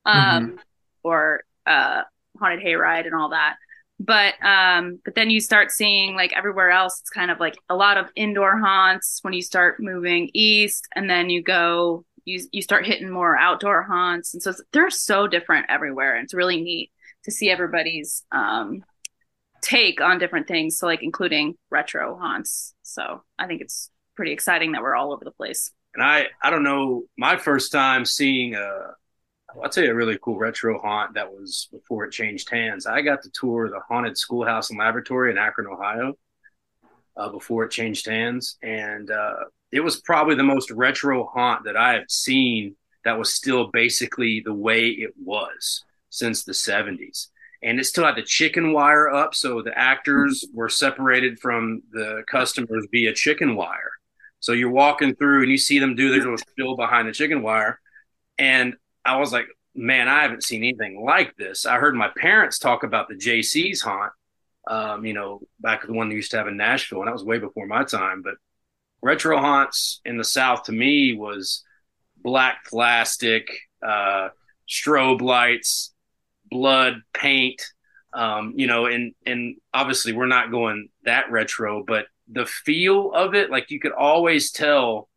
Um, mm-hmm. or uh, haunted hayride and all that. But um, but then you start seeing like everywhere else, it's kind of like a lot of indoor haunts when you start moving east, and then you go you you start hitting more outdoor haunts, and so they're so different everywhere, and it's really neat to see everybody's um, take on different things. So like including retro haunts. So I think it's pretty exciting that we're all over the place. And I, I don't know, my first time seeing a, I'll tell you a really cool retro haunt that was before it changed hands. I got to tour the haunted schoolhouse and laboratory in Akron, Ohio, uh, before it changed hands, and uh, it was probably the most retro haunt that I have seen. That was still basically the way it was since the '70s, and it still had the chicken wire up, so the actors were separated from the customers via chicken wire. So you're walking through and you see them do their little spill behind the chicken wire, and I was like, man, I haven't seen anything like this. I heard my parents talk about the JC's haunt, um, you know, back the one they used to have in Nashville, and that was way before my time. But retro haunts in the South to me was black plastic, uh, strobe lights, blood paint, um, you know, and and obviously we're not going that retro, but the feel of it, like you could always tell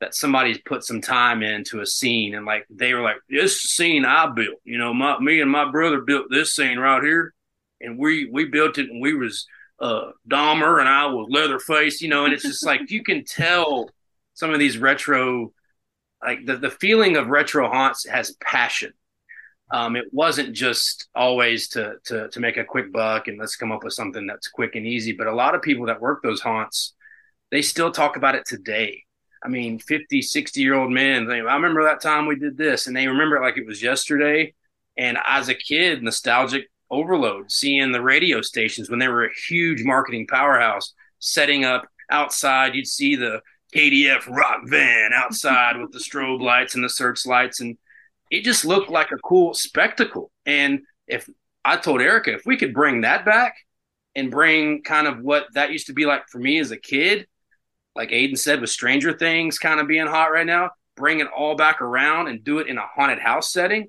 that somebody's put some time into a scene and like they were like this scene i built you know my me and my brother built this scene right here and we we built it and we was uh dahmer and i was leatherface you know and it's just like you can tell some of these retro like the, the feeling of retro haunts has passion um, it wasn't just always to, to to make a quick buck and let's come up with something that's quick and easy but a lot of people that work those haunts they still talk about it today I mean, 50, 60 year old men. They, I remember that time we did this, and they remember it like it was yesterday. And as a kid, nostalgic overload, seeing the radio stations when they were a huge marketing powerhouse, setting up outside. You'd see the KDF rock van outside with the strobe lights and the searchlights, and it just looked like a cool spectacle. And if I told Erica, if we could bring that back and bring kind of what that used to be like for me as a kid, like Aiden said, with Stranger Things kind of being hot right now, bring it all back around and do it in a haunted house setting.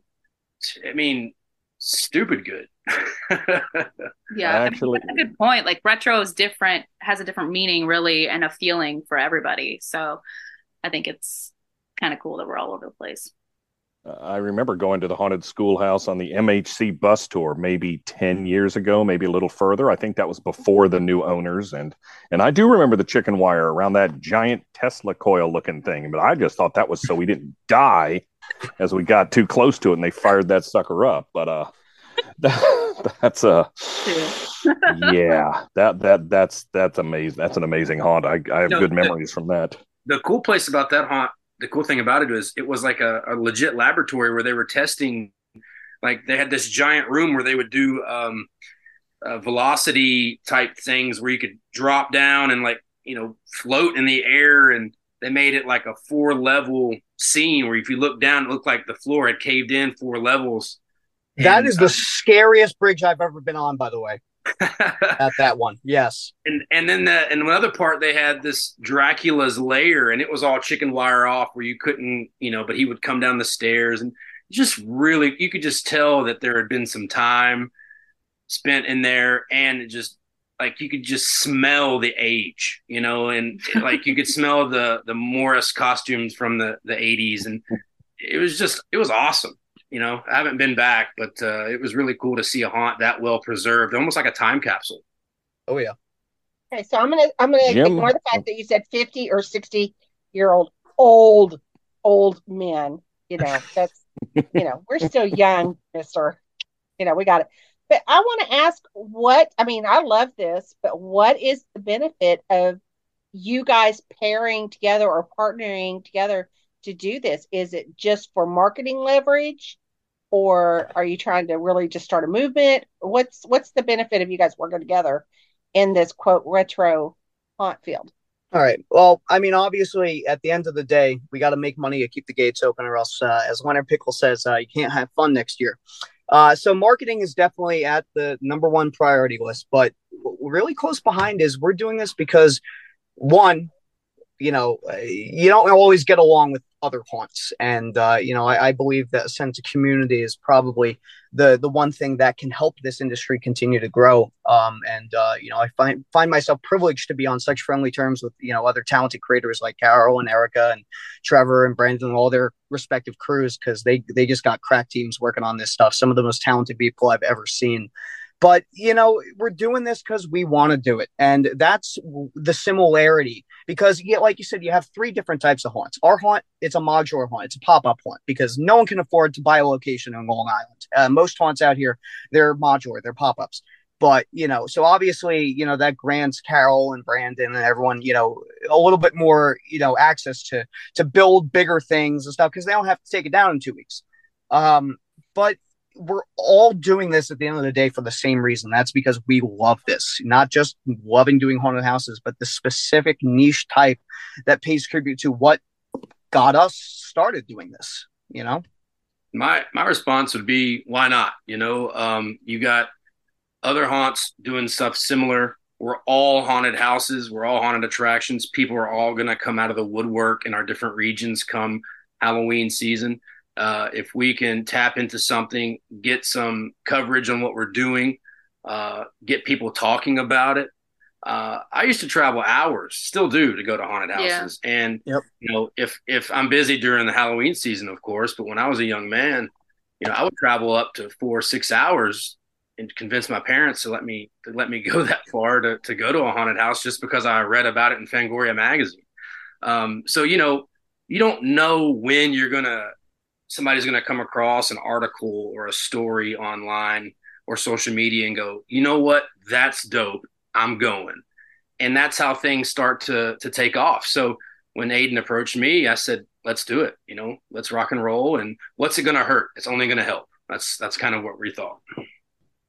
I mean, stupid good. yeah, actually, I mean, that's a good point. Like retro is different, has a different meaning, really, and a feeling for everybody. So I think it's kind of cool that we're all over the place. I remember going to the haunted schoolhouse on the MHC bus tour maybe 10 years ago, maybe a little further. I think that was before the new owners and and I do remember the chicken wire around that giant Tesla coil looking thing, but I just thought that was so we didn't die as we got too close to it and they fired that sucker up. But uh that, that's a yeah, that that that's that's amazing. That's an amazing haunt. I I have no, good memories the, from that. The cool place about that haunt the cool thing about it was it was like a, a, legit laboratory where they were testing like they had this giant room where they would do um, uh, velocity type things where you could drop down and like you know float in the air. And they made it like a four level scene where if you look down it looked like the floor had caved in four levels. That is and, the uh, scariest bridge i've ever been on by the way at that one. Yes. And and then the and another part they had this Dracula's lair and it was all chicken wire off where you couldn't, you know, but he would come down the stairs and just really you could just tell that there had been some time spent in there and it just like you could just smell the age, you know, and like you could smell the the Morris costumes from the the 80s and it was just it was awesome you know, I haven't been back, but uh, it was really cool to see a haunt that well preserved, almost like a time capsule. Oh yeah. Okay, so I'm gonna I'm gonna Jim. ignore the fact that you said 50 or 60 year old old old men. You know, that's you know, we're still young, Mister. You know, we got it. But I want to ask what I mean, I love this, but what is the benefit of you guys pairing together or partnering together to do this? Is it just for marketing leverage? Or are you trying to really just start a movement? What's what's the benefit of you guys working together in this quote retro haunt field? All right. Well, I mean, obviously, at the end of the day, we got to make money to keep the gates open, or else, uh, as Leonard Pickel says, uh, you can't have fun next year. Uh, so, marketing is definitely at the number one priority list. But really close behind is we're doing this because, one, you know, you don't always get along with other haunts, and uh, you know, I, I, believe that a sense of community is probably the the one thing that can help this industry continue to grow. Um, and uh, you know, I find find myself privileged to be on such friendly terms with you know other talented creators like Carol and Erica and Trevor and Brandon and all their respective crews because they they just got crack teams working on this stuff. Some of the most talented people I've ever seen but you know we're doing this because we want to do it and that's the similarity because yeah like you said you have three different types of haunts. Our haunt it's a modular haunt it's a pop-up haunt because no one can afford to buy a location in long island. Uh, most haunts out here they're modular they're pop-ups. But you know so obviously you know that grants carol and brandon and everyone you know a little bit more you know access to to build bigger things and stuff because they don't have to take it down in two weeks. Um but we're all doing this at the end of the day for the same reason. That's because we love this, not just loving doing haunted houses, but the specific niche type that pays tribute to what got us started doing this. You know, my my response would be, why not? You know, um, you got other haunts doing stuff similar. We're all haunted houses. We're all haunted attractions. People are all going to come out of the woodwork in our different regions come Halloween season. Uh, if we can tap into something, get some coverage on what we're doing, uh, get people talking about it. Uh, I used to travel hours, still do, to go to haunted houses. Yeah. And yep. you know, if if I'm busy during the Halloween season, of course, but when I was a young man, you know, I would travel up to four or six hours and convince my parents to let me to let me go that far to to go to a haunted house just because I read about it in Fangoria magazine. Um, so you know, you don't know when you're gonna somebody's going to come across an article or a story online or social media and go, you know what, that's dope. I'm going, and that's how things start to to take off. So when Aiden approached me, I said, let's do it. You know, let's rock and roll. And what's it going to hurt? It's only going to help. That's that's kind of what we thought.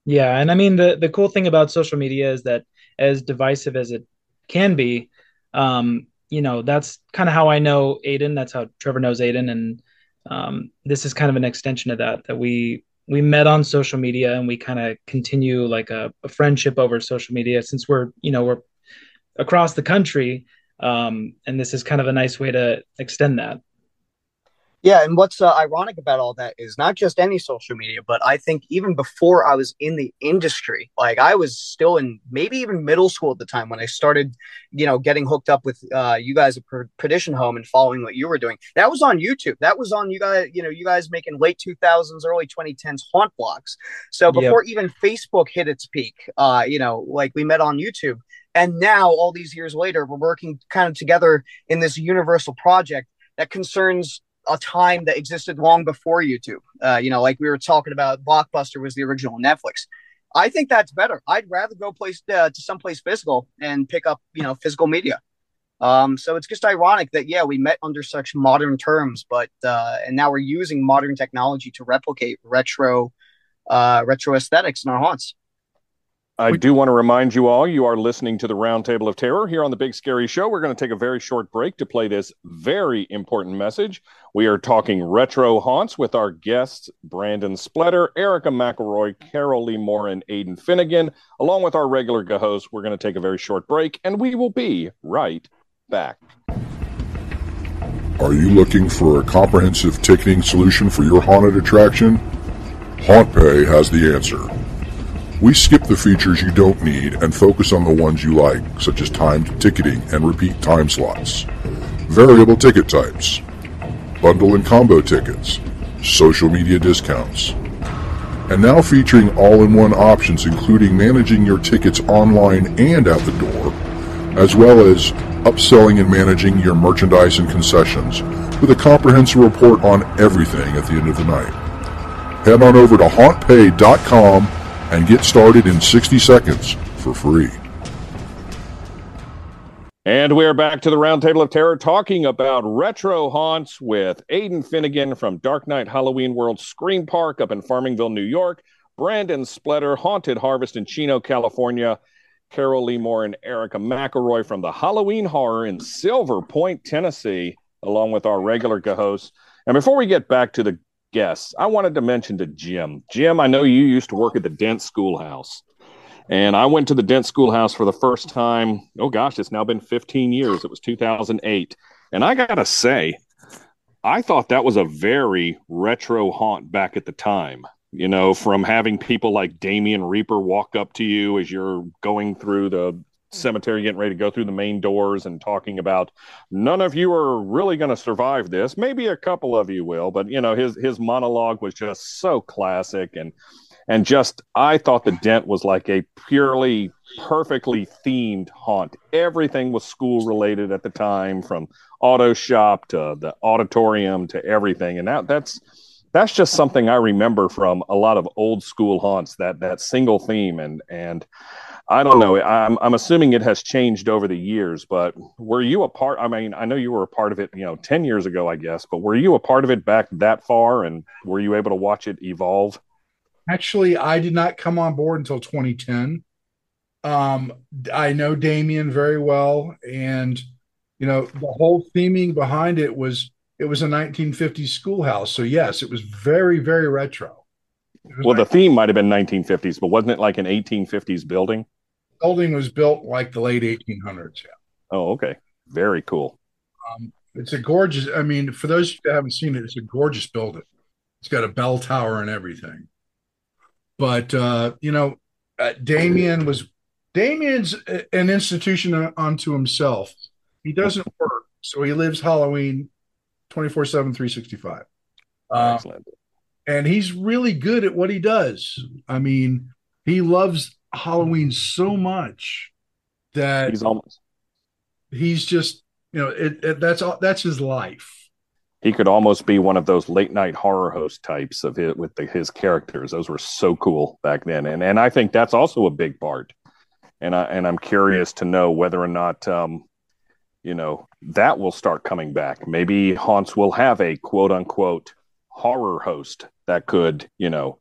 Yeah, and I mean the the cool thing about social media is that as divisive as it can be, um, you know, that's kind of how I know Aiden. That's how Trevor knows Aiden, and um, this is kind of an extension of that that we we met on social media and we kind of continue like a, a, friendship over social media since we're you know we're across the country. Um, and this is kind of a nice way to extend that yeah, and what's uh, ironic about all that is not just any social media, but I think even before I was in the industry, like I was still in maybe even middle school at the time when I started, you know, getting hooked up with uh, you guys at Perdition Home and following what you were doing. That was on YouTube. That was on you guys, you know, you guys making late 2000s, early 2010s haunt blocks. So before yep. even Facebook hit its peak, uh, you know, like we met on YouTube. And now, all these years later, we're working kind of together in this universal project that concerns a time that existed long before YouTube. Uh, you know, like we were talking about, Blockbuster was the original Netflix. I think that's better. I'd rather go place uh, to someplace physical and pick up, you know, physical media. Um, so it's just ironic that yeah, we met under such modern terms, but uh, and now we're using modern technology to replicate retro, uh, retro aesthetics in our haunts. I do want to remind you all you are listening to the Roundtable of Terror here on the Big Scary Show. We're going to take a very short break to play this very important message. We are talking retro haunts with our guests Brandon Spletter, Erica McElroy, Carol Lee Moore, and Aiden Finnegan, along with our regular host. We're going to take a very short break, and we will be right back. Are you looking for a comprehensive ticketing solution for your haunted attraction? HauntPay has the answer. We skip the features you don't need and focus on the ones you like, such as timed ticketing and repeat time slots, variable ticket types, bundle and combo tickets, social media discounts, and now featuring all-in-one options including managing your tickets online and at the door, as well as upselling and managing your merchandise and concessions with a comprehensive report on everything at the end of the night. Head on over to hauntpay.com and get started in 60 seconds for free. And we're back to the Roundtable of Terror talking about retro haunts with Aiden Finnegan from Dark Knight Halloween World Scream Park up in Farmingville, New York, Brandon Spletter, Haunted Harvest in Chino, California, Carol Lee Moore and Erica McElroy from the Halloween Hollow in Silver Point, Tennessee, along with our regular hosts. And before we get back to the guests, I wanted to mention to Jim. Jim, I know you used to work at the Dent Schoolhouse. And I went to the Dent Schoolhouse for the first time. Oh gosh, it's now been 15 years. It was 2008. And I got to say, I thought that was a very retro haunt back at the time. You know, from having people like Damian Reaper walk up to you as you're going through the cemetery, getting ready to go through the main doors and talking about none of you are really going to survive this. Maybe a couple of you will, but you know, his his monologue was just so classic and and just I thought the Dent was like a purely perfectly themed haunt. Everything was school related at the time, from auto shop to the auditorium to everything, and that that's that's just something I remember from a lot of old school haunts. That that single theme and and I don't know. I'm I'm assuming it has changed over the years, but were you a part? I mean, I know you were a part of it, you know, ten years ago, I guess. But were you a part of it back that far, and were you able to watch it evolve? Actually, I did not come on board until 2010. Um, I know Damien very well, and you know the whole theming behind it was it was a 1950s schoolhouse. So yes, it was very very retro. Well, the theme might have been 1950s, but wasn't it like an 1850s building? Building was built like the late 1800s. Yeah. Oh, okay. Very cool. Um, it's a gorgeous. I mean, for those who haven't seen it, it's a gorgeous building. It's got a bell tower and everything. But uh, you know, uh, Damien was Damien's an institution unto himself. He doesn't work, so he lives Halloween 24 7, 365. Um, Excellent. and he's really good at what he does. I mean, he loves Halloween so much that He's almost he's just you know it, it that's all that's his life. he could almost be one of those late night horror host types of it with the, his characters. Those were so cool back then, and and I think that's also a big part. And I and I'm curious to know whether or not um, you know that will start coming back. Maybe haunts will have a quote unquote horror host that could you know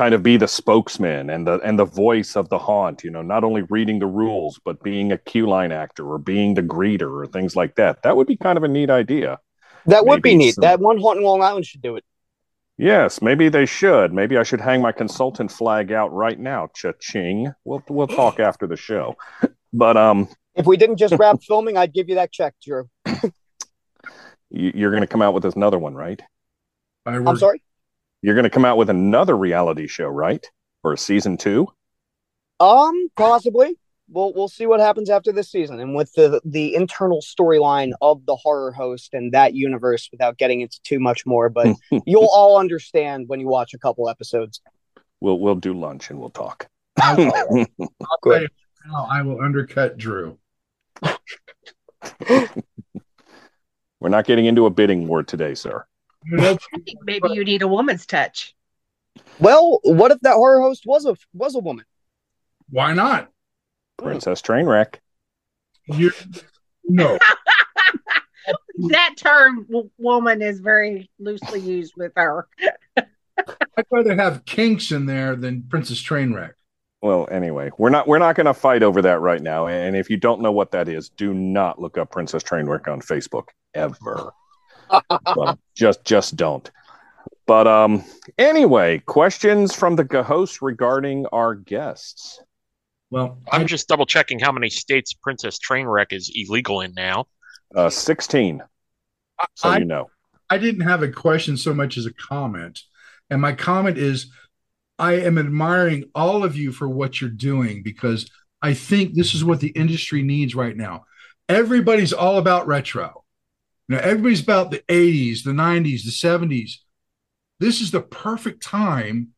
kind of be the spokesman and the and the voice of the haunt. You know, not only reading the rules but being a queue line actor or being the greeter or things like that. That would be kind of a neat idea. That would be neat. some- That one haunt in Long Island should do it. Yes, maybe they should. Maybe I should hang my consultant flag out right now. Cha-ching. We'll we'll talk after the show. But um, If we didn't just wrap filming, I'd give you that check, Drew. you, you're going to come out with another one, right? I'm sorry. You're going to come out with another reality show, right? For a season two. Um, possibly. We'll we'll see what happens after this season, and with the the internal storyline of the horror host and that universe, without getting into too much more. But you'll all understand when you watch a couple episodes. We'll we'll do lunch and we'll talk. I'll tell you now, I will undercut Drew. We're not getting into a bidding war today, sir. I think maybe you need a woman's touch. Well, what if that horror host was a was a woman? Why not? Princess Trainwreck. You no. that term w- woman is very loosely used with her. I'd rather have kinks in there than Princess Trainwreck. Well, anyway, we're not we're not going to fight over that right now. And if you don't know what that is, do not look up Princess Trainwreck on Facebook ever. Well, just just don't. But um, anyway, questions from the host regarding our guests. Well, I'm just double checking how many states Princess Trainwreck is illegal in now. Uh, sixteen. So I- you know. I didn't have a question so much as a comment. And my comment is I am admiring all of you for what you're doing because I think this is what the industry needs right now. Everybody's all about retro. You know, everybody's about the 80s, the 90s, the 70s. This is the perfect time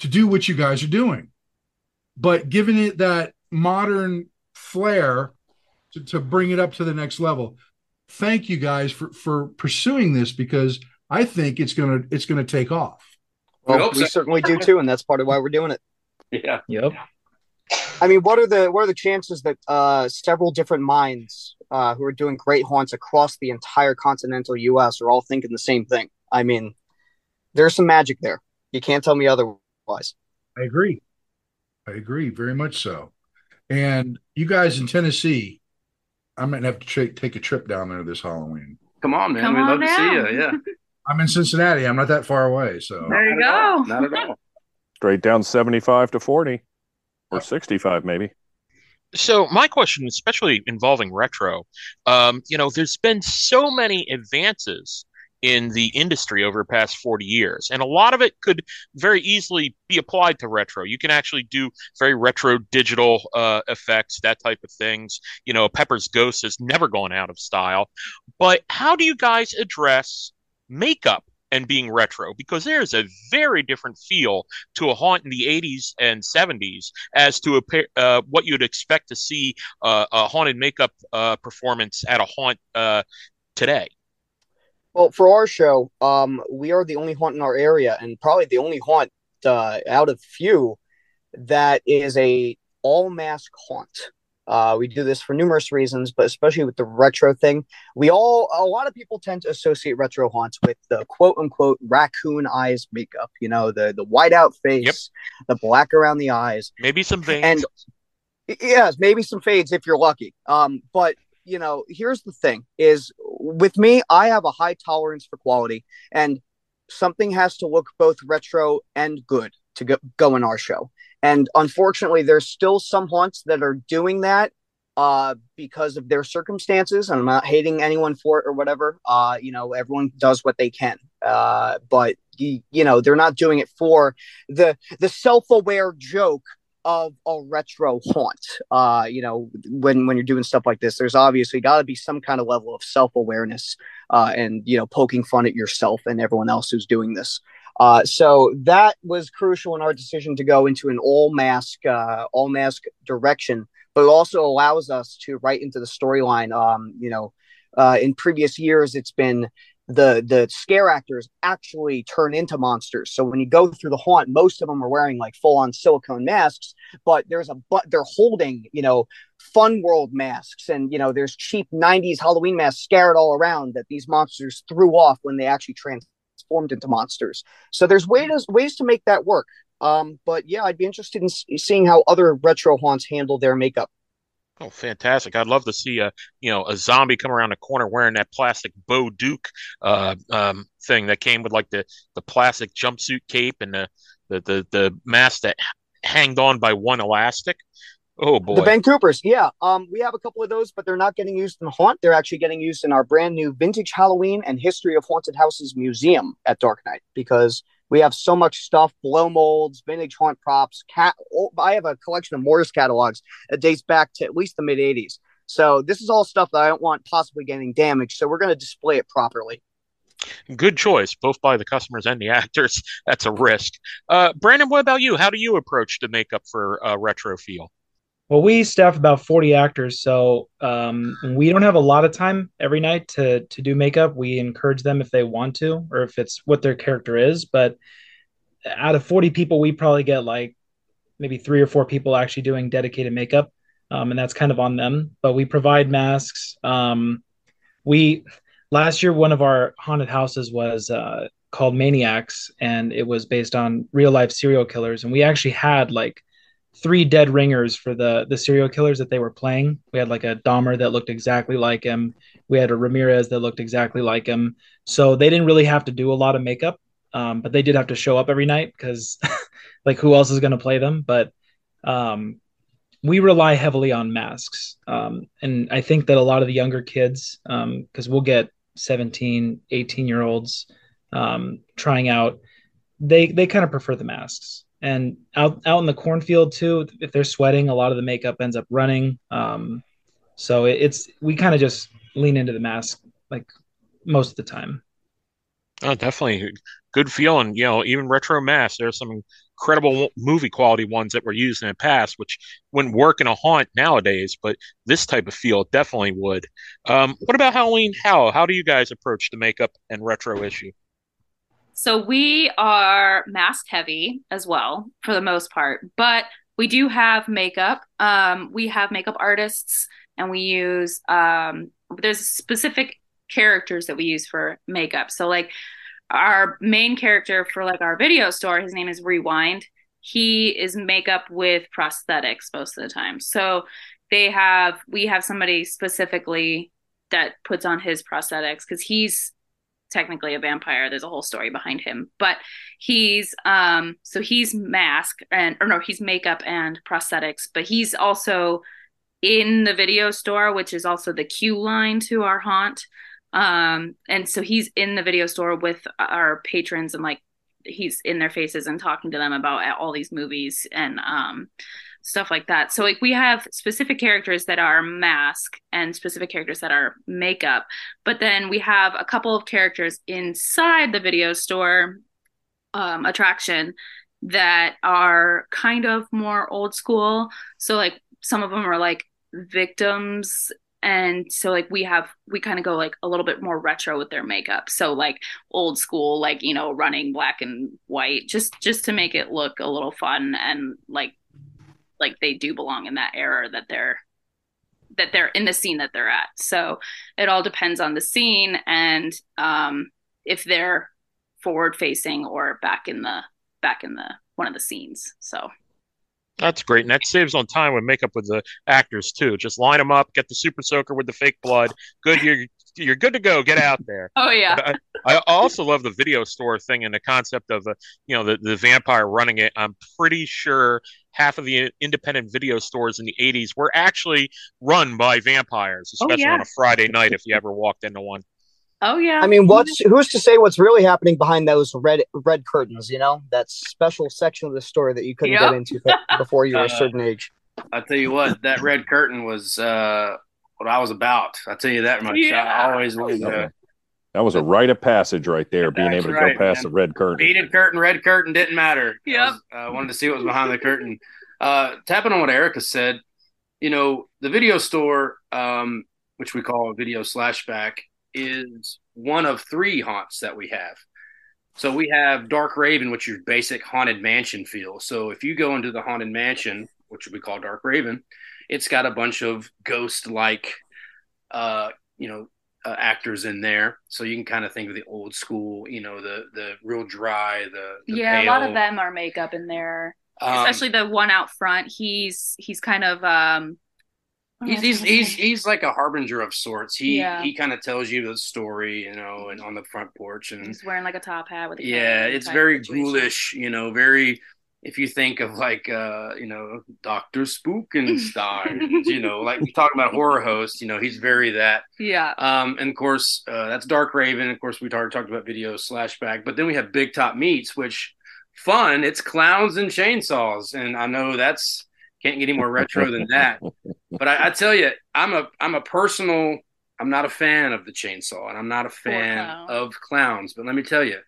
to do what you guys are doing. But giving it that modern flair to, to bring it up to the next level. Thank you guys for for pursuing this because I think it's gonna it's gonna take off. Well, we certainly do too, and that's part of why we're doing it. Yeah. Yep. I mean, what are the what are the chances that uh, several different minds uh, who are doing great haunts across the entire continental U.S. are all thinking the same thing? I mean, there's some magic there. You can't tell me otherwise. I agree. I agree very much so. And you guys in Tennessee, I might have to tra- take a trip down there this Halloween. Come on, man. Come We'd on love to see you. Yeah. I'm in Cincinnati. I'm not that far away. So There you go. Not at all. Straight down seventy-five to forty. or 65 maybe. So my question, especially involving retro, um, you know, there's been so many advances in the industry over the past 40 years. And a lot of it could very easily be applied to retro. You can actually do very retro digital uh, effects, that type of things. You know, Pepper's Ghost has never gone out of style. But how do you guys address makeup and being retro because there's a very different feel to a haunt in the 80s and 70s as to a uh, what you'd expect to see uh, a haunted makeup uh, performance at a haunt uh, today. Well, for our show, um, we are the only haunt in our area, and probably the only haunt uh, out of few that is a all mask haunt. Uh, we do this for numerous reasons, but especially with the retro thing, we all a lot of people tend to associate retro haunts with the quote unquote raccoon eyes makeup. You know, the the whiteout face, yep. the black around the eyes, maybe some veins, and yes, maybe some fades if you're lucky. Um, but you know, here's the thing: is with me, I have a high tolerance for quality, and something has to look both retro and good to go, go in our show. And unfortunately, there's still some haunts that are doing that uh, because of their circumstances. And I'm not hating anyone for it or whatever. Uh, you know, everyone does what they can. Uh, but you, you know, they're not doing it for the the self aware joke of a retro haunt. Uh, you know, when when you're doing stuff like this, there's obviously got to be some kind of level of self awareness uh, and you know poking fun at yourself and everyone else who's doing this. Uh, so that was crucial in our decision to go into an all mask uh, all mask direction, but it also allows us to write into the storyline. Um, you know, uh, in previous years, it's been the the scare actors actually turn into monsters. So when you go through the haunt, most of them are wearing like full on silicone masks, but there's a but they're holding you know fun world masks and you know there's cheap 90s Halloween masks scattered all around that these monsters threw off when they actually transformed into monsters. So there's ways ways to make that work. Um, but yeah, I'd be interested in seeing how other retro haunts handle their makeup. Oh, fantastic! I'd love to see a you know a zombie come around the corner wearing that plastic Bo Duke uh, um, thing that came with like the the plastic jumpsuit cape and the the the, the mask that hanged on by one elastic. Oh boy, the Ben Coopers. Yeah, um, we have a couple of those, but they're not getting used in Haunt. They're actually getting used in our brand new Vintage Halloween and History of Haunted Houses Museum at Dark Night because we have so much stuff, blow molds, vintage haunt props. Cat, oh, I have a collection of Mortis catalogs that dates back to at least the mid '80s. So this is all stuff that I don't want possibly getting damaged. So we're going to display it properly. Good choice, both by the customers and the actors. That's a risk. Uh, Brandon, what about you? How do you approach the makeup for uh, retro feel? Well, we staff about 40 actors, so um, we don't have a lot of time every night to to do makeup. We encourage them if they want to, or if it's what their character is. But out of 40 people, we probably get like maybe three or four people actually doing dedicated makeup, um, and that's kind of on them. But we provide masks. Um, we last year one of our haunted houses was uh, called Maniacs, and it was based on real life serial killers, and we actually had like three dead ringers for the the serial killers that they were playing. We had like a Dahmer that looked exactly like him. We had a Ramirez that looked exactly like him. So they didn't really have to do a lot of makeup, um, but they did have to show up every night because, like, who else is going to play them? But um, we rely heavily on masks, um, and I think that a lot of the younger kids, because um, we'll get 17, 18 year olds um, trying out, they they kind of prefer the masks and out out in the cornfield too if they're sweating a lot of the makeup ends up running. Um, so it, it's we kind of just lean into the mask like most of the time. Oh definitely. Good feeling you know even retro masks there's some incredible movie quality ones that were used in the past which wouldn't work in a haunt nowadays but this type of feel definitely would. Um, what about halloween how how do you guys approach the makeup and retro issue so we are mask heavy as well for the most part, but we do have makeup. Um, we have makeup artists and we use um, there's specific characters that we use for makeup. So like our main character for like our video store, his name is Rewind. He is makeup with prosthetics most of the time. So they have we have somebody specifically that puts on his prosthetics because he's technically a vampire. There's a whole story behind him, but he's um so he's mask and or no, he's makeup and prosthetics, but he's also in the video store, which is also the queue line to our haunt. Um, and so he's in the video store with our patrons and like he's in their faces and talking to them about all these movies and um stuff like that. So like we have specific characters that are mask and specific characters that are makeup, but then we have a couple of characters inside the video store um, attraction that are kind of more old school. So like some of them are like victims and so like we have we kind of go like a little bit more retro with their makeup so like old school like you know running black and white just just to make it look a little fun and like like they do belong in that era that they're that they're in the scene that they're at. So it all depends on the scene and um, if they're forward facing or back in the back in the one of the scenes. So that's great, and that saves on time with makeup with the actors too. Just line them up, get the super soaker with the fake blood. Good, you're you're good to go. Get out there. Oh yeah. I, I, also love the video store thing and the concept of the you know the the vampire running it. I'm pretty sure half of the independent video stores in the 80s were actually run by vampires, Oh, especially yeah. on a Friday night if you ever walked into one. Oh yeah. I mean, what's who's to say what's really happening behind those red red curtains? You know, that special section of the store that you couldn't Yep. get into before you were a Uh, certain age. I'll tell you what, that red curtain was uh, what I was about. I tell you that much. Yeah. I always wanted to That was a rite of passage right there, being That's able to right, go past man. the red curtain. beaded curtain, red curtain didn't matter. Yep. I was- uh, wanted to see what was behind the curtain. Uh, tapping on what Erica said, you know, the video store, um, which we call a video slashback, is one of three haunts that we have. So we have Dark Raven, which is basic haunted mansion feel. So if you go into the haunted mansion, which we call Dark Raven, it's got a bunch of ghost-like, uh, you know, uh, actors in there. So you can kind of think of the old school, you know, the the real dry, the, the yeah, a lot of them are makeup in there. Um, Especially the one out front. He's he's kind of um He's he's he's, he's like a harbinger of sorts. He Yeah. he kind of tells you the story, you know, and on the front porch, and he's wearing like a top hat with a yeah, it's very situation. ghoulish, you know, very. If you think of like uh, you know Doctor Spookenstein, you know, like we talk about horror host, you know, he's very that. Yeah. Um, and of course, uh, that's Dark Raven. Of course, we already talked about video slashback, but then we have Big Top Meats, which fun. It's clowns and chainsaws, and I know that's can't get any more retro than that. But I, I tell you, I'm a I'm a personal. I'm not a fan of the chainsaw, and I'm not a fan clown. of clowns. But let me tell you,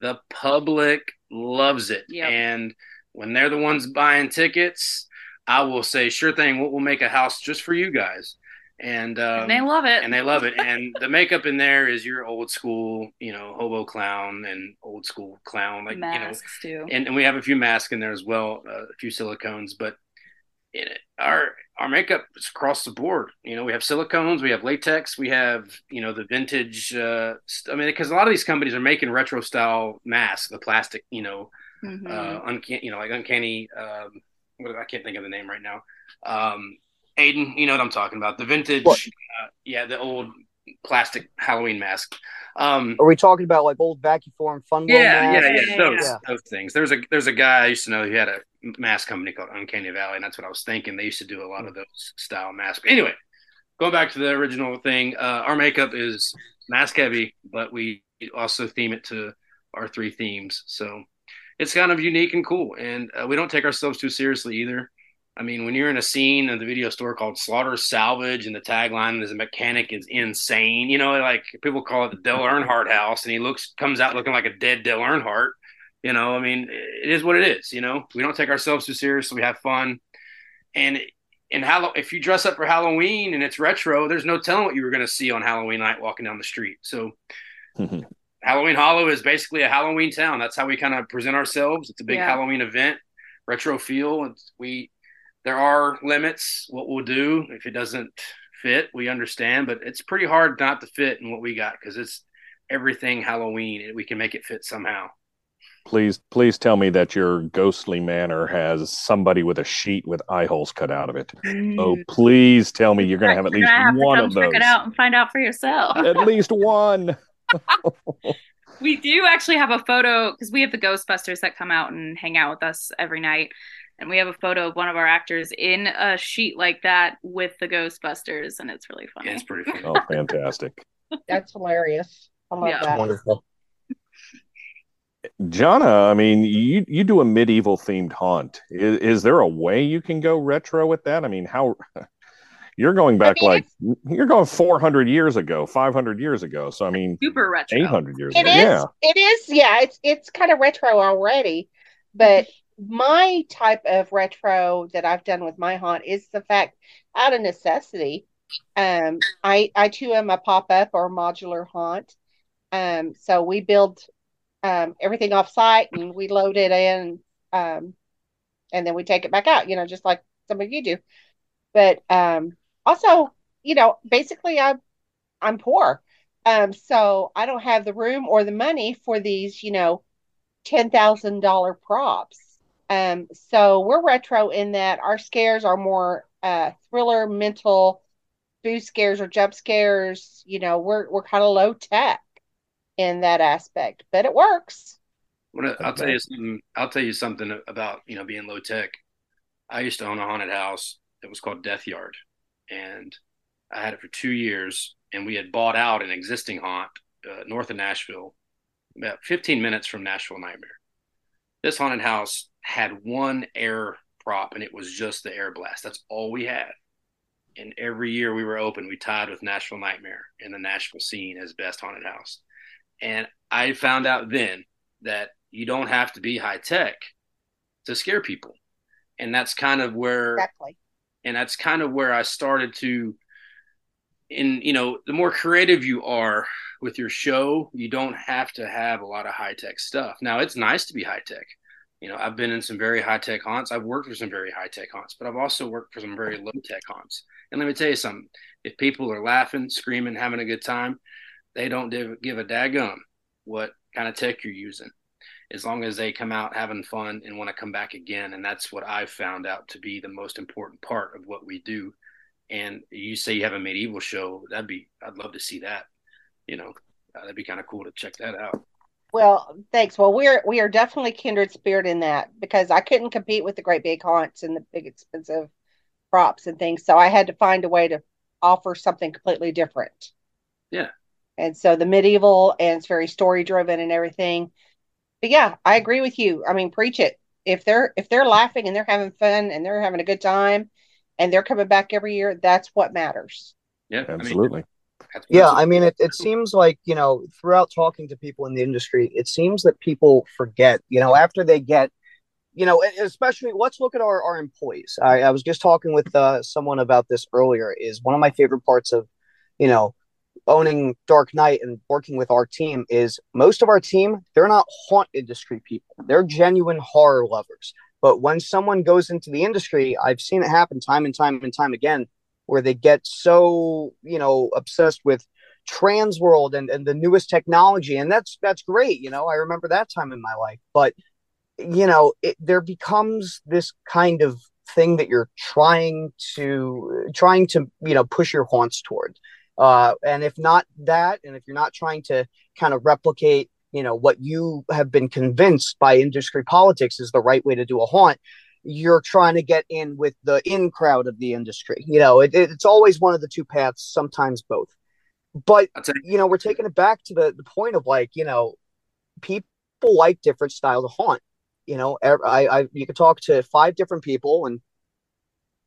the public loves it, Yep. and when they're the ones buying tickets, I will say, sure thing, we'll, we'll make a house just for you guys. And, um, And they love it. and they love it. And the makeup in there is your old school, you know, hobo clown and old school clown, like Masks, you know, too. And, and we have a few masks in there as well, uh, a few silicones, but it, our our makeup is across the board. You know, we have silicones, we have latex, we have you know the vintage. Uh, st- I mean, because a lot of these companies are making retro style masks, the plastic, you know, Mhm. uh, uncanny, you know, like uncanny. Um, what I can't think of the name right now. Um, Aiden, you know what I'm talking about? The vintage, uh, yeah, the old plastic Halloween mask. Um, Are we talking about like old vacuum form fun? World yeah, yeah, masks? yeah, those those things. There's a there's a guy I used to know who had a mask company called Uncanny Valley, and that's what I was thinking. They used to do a lot of those style masks. Anyway, going back to the original thing, uh, our makeup is mask heavy, but we also theme it to our three themes. So it's kind of unique and cool, and uh, we don't take ourselves too seriously either. I mean, when you're in a scene of the video store called Slaughter Salvage, and the tagline is "The mechanic is insane," you know, like people call it the Dale Earnhardt house, and he looks comes out looking like a dead Dale Earnhardt. You know, I mean, it is what it is. You know, we don't take ourselves too seriously. We have fun, and in Hall- if you dress up for Halloween and it's retro, there's no telling what you were going to see on Halloween night walking down the street. So Halloween Hollow is basically a Halloween town. That's how we kind of present ourselves. It's a big Yeah. Halloween event, retro feel. It's, we there are limits what we'll do if it doesn't fit. We understand, but it's pretty hard not to fit in what we got because it's everything Halloween and we can make it fit somehow. Please, please tell me that your ghostly manor has somebody with a sheet with eye holes cut out of it. Oh, please tell me you're going to have at least gonna have one come of check those. it out and find out for yourself. At least one. We do actually have a photo because we have the Ghostbusters that come out and hang out with us every night. And we have a photo of one of our actors in a sheet like that with the Ghostbusters, and it's really funny. Yeah, it's pretty funny. Oh, fantastic. That's hilarious. I love Yeah. that. Wonderful. Jonna, I mean, you you do a medieval themed haunt. Is, is there a way you can go retro with that? I mean, how you're going back like you're going 400 years ago, 500 years ago. So I mean, Super retro. 800 years It ago. is. Yeah. It is. Yeah. It's it's kind of retro already, but my type of retro that I've done with my haunt is the fact, out of necessity, um, I I too am a pop up or modular haunt. Um, so we build um everything off site and we load it in, um, and then we take it back out. You know, just like some of you do. But um, also, you know, basically, I'm I'm poor. Um, so I don't have the room or the money for these, you know, ten thousand dollar props. Um, so we're retro in that our scares are more uh thriller, mental, boo scares or jump scares. You know, we're we're kind of low tech in that aspect, but it works. What I'll tell you something. I'll tell you something about you know being low tech. I used to own a haunted house that was called Death Yard, and I had it for two years. And we had bought out an existing haunt uh, north of Nashville, about 15 minutes from Nashville Nightmare. This haunted house had one air prop, and it was just the air blast. That's all we had. And every year we were open, we tied with Nashville Nightmare in the Nashville scene as best haunted house. And I found out then that you don't have to be high tech to scare people. And that's kind of where Exactly. And that's kind of where I started to And you know, the more creative you are with your show, you don't have to have a lot of high tech stuff. Now it's nice to be high tech. You know, I've been in some very high tech haunts. I've worked for some very high tech haunts, but I've also worked for some very low tech haunts. And let me tell you something: if people are laughing, screaming, having a good time, they don't give, give a daggum what kind of tech you're using, as long as they come out having fun and want to come back again. And that's what I've found out to be the most important part of what we do. And you say you have a medieval show, that'd be I'd love to see that. You know, uh, that'd be kind of cool to check that out. Well, thanks. Well, we're we are definitely kindred spirit in that because I couldn't compete with the great big haunts and the big expensive props and things. So I had to find a way to offer something completely different. Yeah. And so the medieval and it's very story driven and everything. But yeah, I agree with you. I mean, preach it. If they're if they're laughing and they're having fun and they're having a good time and they're coming back every year, that's what matters. Yeah, absolutely. Yeah, I mean, it, it seems like, you know, throughout talking to people in the industry, it seems that people forget, you know, after they get, you know, especially let's look at our, our employees. I, I was just talking with uh, someone about this earlier. Is one of my favorite parts of, you know, owning Dark Knight and working with our team is most of our team, they're not haunt industry people. They're genuine horror lovers. But when someone goes into the industry, I've seen it happen time and time and time again where they get so, you know, obsessed with trans world and, and the newest technology. And that's that's great. You know, I remember that time in my life. But you know, it, there becomes this kind of thing that you're trying to trying to you know push your haunts toward uh, and if not that and if you're not trying to kind of replicate you know what you have been convinced by industry politics is the right way to do a haunt you're trying to get in with the in crowd of the industry. You know it, it's always one of the two paths sometimes both. But you know we're taking it back to the, the point of like you know people like different styles of haunt. You know I, I you could talk to five different people and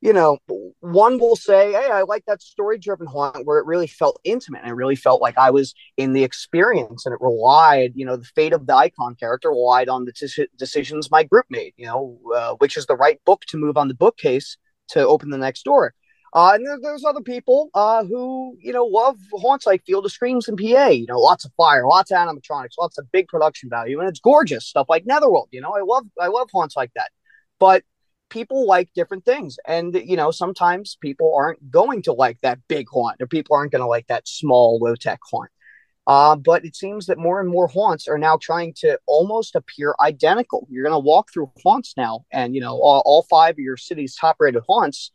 you know one will say hey i like that story driven haunt where it really felt intimate and it really felt like i was in the experience and it relied you know the fate of the icon character relied on the deci- decisions my group made you know uh, which is the right book to move on the bookcase to open the next door uh, and there, there's other people uh, who, you know, love haunts like Field of Screams and PA. You know, lots of fire, lots of animatronics, lots of big production value, and it's gorgeous stuff like Netherworld. You know, I love I love haunts like that. But people like different things, and you know, sometimes people aren't going to like that big haunt, or people aren't going to like that small low tech haunt. Uh, but it seems that more and more haunts are now trying to almost appear identical. You're going to walk through haunts now, and you know, all, all five of your city's top rated haunts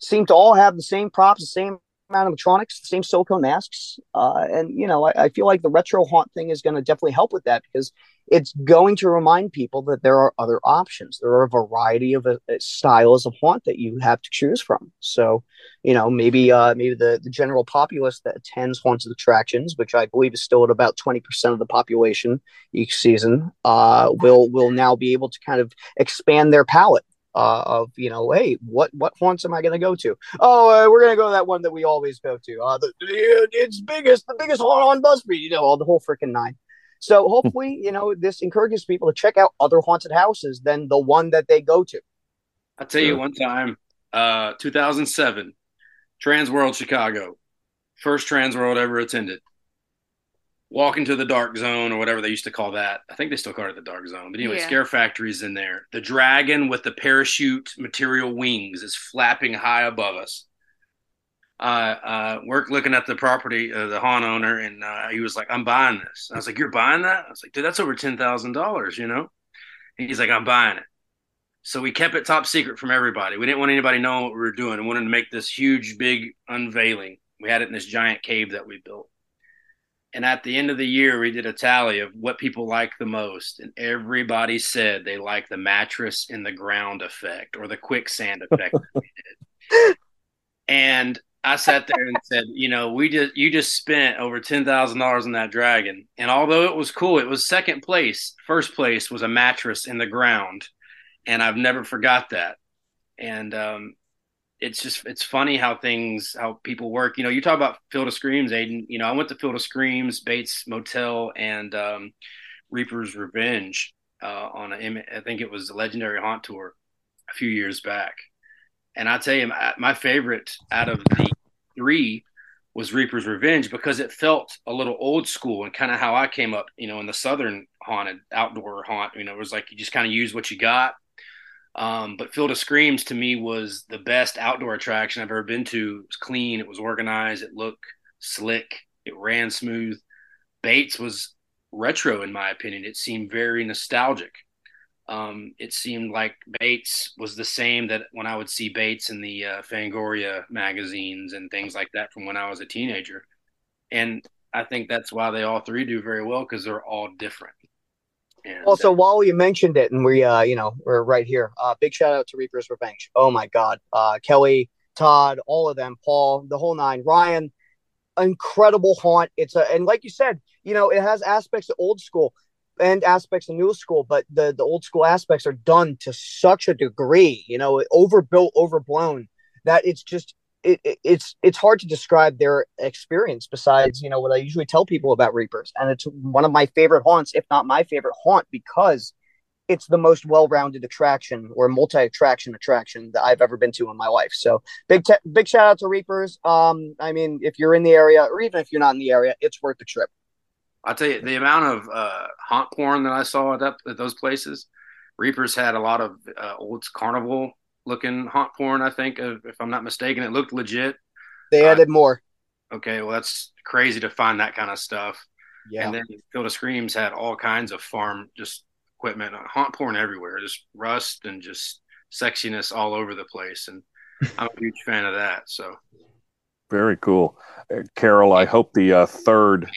seem to all have the same props, the same animatronics, the same silicone masks, uh, and you know, I, I, feel like the retro haunt thing is going to definitely help with that because it's going to remind people that there are other options. There are a variety of uh, styles of haunt that you have to choose from. So, you know, maybe uh, maybe the the general populace that attends haunted attractions, which I believe is still at about twenty percent of the population each season, uh, will will now be able to kind of expand their palette uh, of you know, hey, what what haunts am I going to go to? Oh, uh, we're going to go to that one that we always go to. Uh, the, it's biggest, the biggest haunt on Busby. You know, all the whole freaking nine. So hopefully, you know, this encourages people to check out other haunted houses than the one that they go to. I'll tell you one time, uh, 2007, Trans World Chicago, first Trans World ever attended walk into the dark zone or whatever they used to call that. I think they still call it the dark zone. But anyway, yeah. Scare Factory's in there. The dragon with the parachute material wings is flapping high above us. Uh, uh, we're looking at the property, uh, the haunt owner, and uh, he was like, "I'm buying this." I was like, "You're buying that?" I was like, "Dude, that's over ten thousand dollars," you know. And he's like, "I'm buying it." So we kept it top secret from everybody. We didn't want anybody knowing what we were doing. We wanted to make this huge, big unveiling. We had it in this giant cave that we built and at the end of the year, we did a tally of what people like the most. And everybody said they like the mattress in the ground effect or the quicksand effect. and I sat there and said, you know, we just you just spent over ten thousand dollars on that dragon, and although it was cool, it was second place. First place was a mattress in the ground, and I've never forgot that. And um, it's just it's funny how things how people work. You know, you talk about Field of Screams, Aiden. You know, I went to Field of Screams, Bates Motel, and um, Reaper's Revenge uh, on a, I think it was the Legendary Haunt Tour a few years back. And I tell you, my, my favorite out of the three was Reaper's Revenge because it felt a little old school and kind of how I came up, you know, in the southern haunted outdoor haunt. You know, it was like you just kind of use what you got um, but Field of Screams to me was the best outdoor attraction I've ever been to. It was clean, it was organized, it looked slick, it ran smooth. Bates was retro in my opinion. It seemed very nostalgic. Um, it seemed like Bates was the same that when I would see Bates in the uh, Fangoria magazines and things like that from when I was a teenager. And I think that's why they all three do very well because they're all different. And, also, uh, while you mentioned it, and we, uh, you know, we're right here. Uh, big shout out to Reaper's Revenge. Oh my God, uh, Kelly, Todd, all of them, Paul, the whole nine, Ryan, incredible haunt. It's a, and like you said, you know, it has aspects of old school and aspects of new school, but the the old school aspects are done to such a degree, you know, overbuilt, overblown that it's just it, it, it's it's hard to describe their experience besides you know what I usually tell people about Reapers, and it's one of my favorite haunts, if not my favorite haunt, because it's the most well-rounded attraction or multi-attraction attraction that I've ever been to in my life. So big te- big shout out to Reapers. Um, I mean, if you're in the area, or even if you're not in the area, it's worth the trip. I'll tell you the amount of uh, haunt porn that I saw at, that, at those places. Reapers had a lot of uh, old carnival looking haunt porn. I think, if I'm not mistaken, it looked legit. They added uh, more. Okay, well, that's crazy to find that kind of stuff. Yeah. And then Field of Screams had all kinds of farm just equipment, uh, haunt porn everywhere, just rust and just sexiness all over the place. And I'm a huge fan of that. So very cool, uh, Carol. I hope the uh, third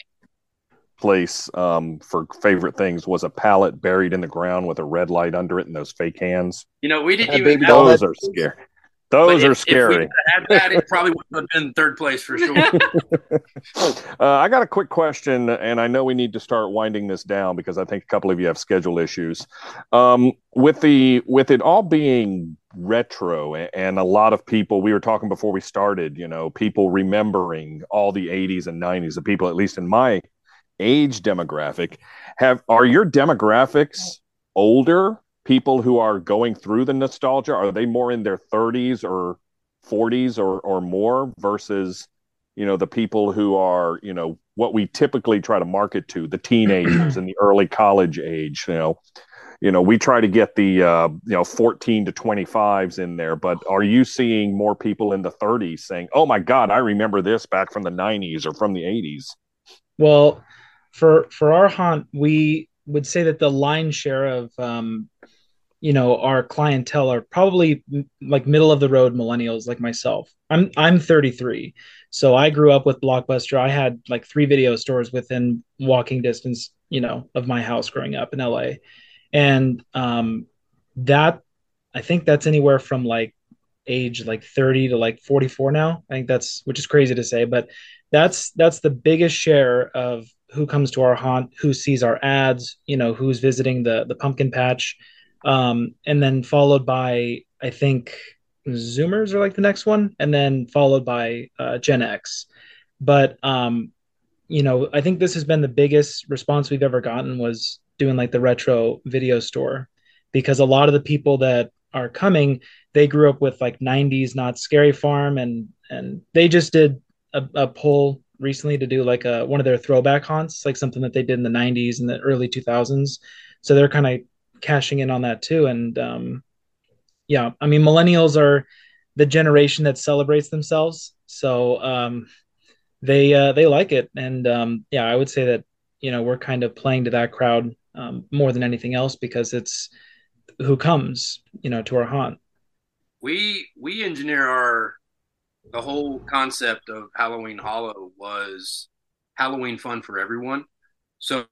place um, for favorite things was a pallet buried in the ground with a red light under it and those fake hands. You know, we didn't even. Those are scary. Those are scary. had that, it probably would have been third place for sure. uh, I got a quick question, and I know we need to start winding this down because I think a couple of you have schedule issues. Um, with the with it all being retro, and a lot of people, we were talking before we started, you know, people remembering all the '80s and '90s. The people, at least in my age demographic have are your demographics older? People who are going through the nostalgia are they more in their 30s or 40s or or more versus you know the people who are you know what we typically try to market to the teenagers and the early college age you know? You know we try to get the uh, you know 14 to 25s in there but are you seeing more people in the 30s saying oh my god i remember this back from the 90s or from the 80s well for for our haunt, we would say that the line share of um, you know our clientele are probably like middle of the road millennials like myself. I'm i'm 33 so i grew up with blockbuster. I had like three video stores within walking distance you know of my house growing up in la and um that i think that's anywhere from like age like 30 to like 44 now. I think that's which is crazy to say but that's that's the biggest share of who comes to our haunt who sees our ads you know who's visiting the the pumpkin patch um, and then followed by I think Zoomers are like the next one, and then followed by uh, Gen X. But um, you know, I think this has been the biggest response we've ever gotten was doing like the retro video store, because a lot of the people that are coming, they grew up with like '90s Knott's Scary Farm, and and they just did a, a poll recently to do like a one of their throwback haunts, like something that they did in the '90s and the early 2000s. So they're kind of cashing in on that too. And um, yeah, I mean, millennials are the generation that celebrates themselves, so um, they uh, they like it. And um, yeah, I would say that you know we're kind of playing to that crowd um, more than anything else because it's who comes you know to our haunt. We we engineer our the whole concept of Halloween Hollow was Halloween fun for everyone. So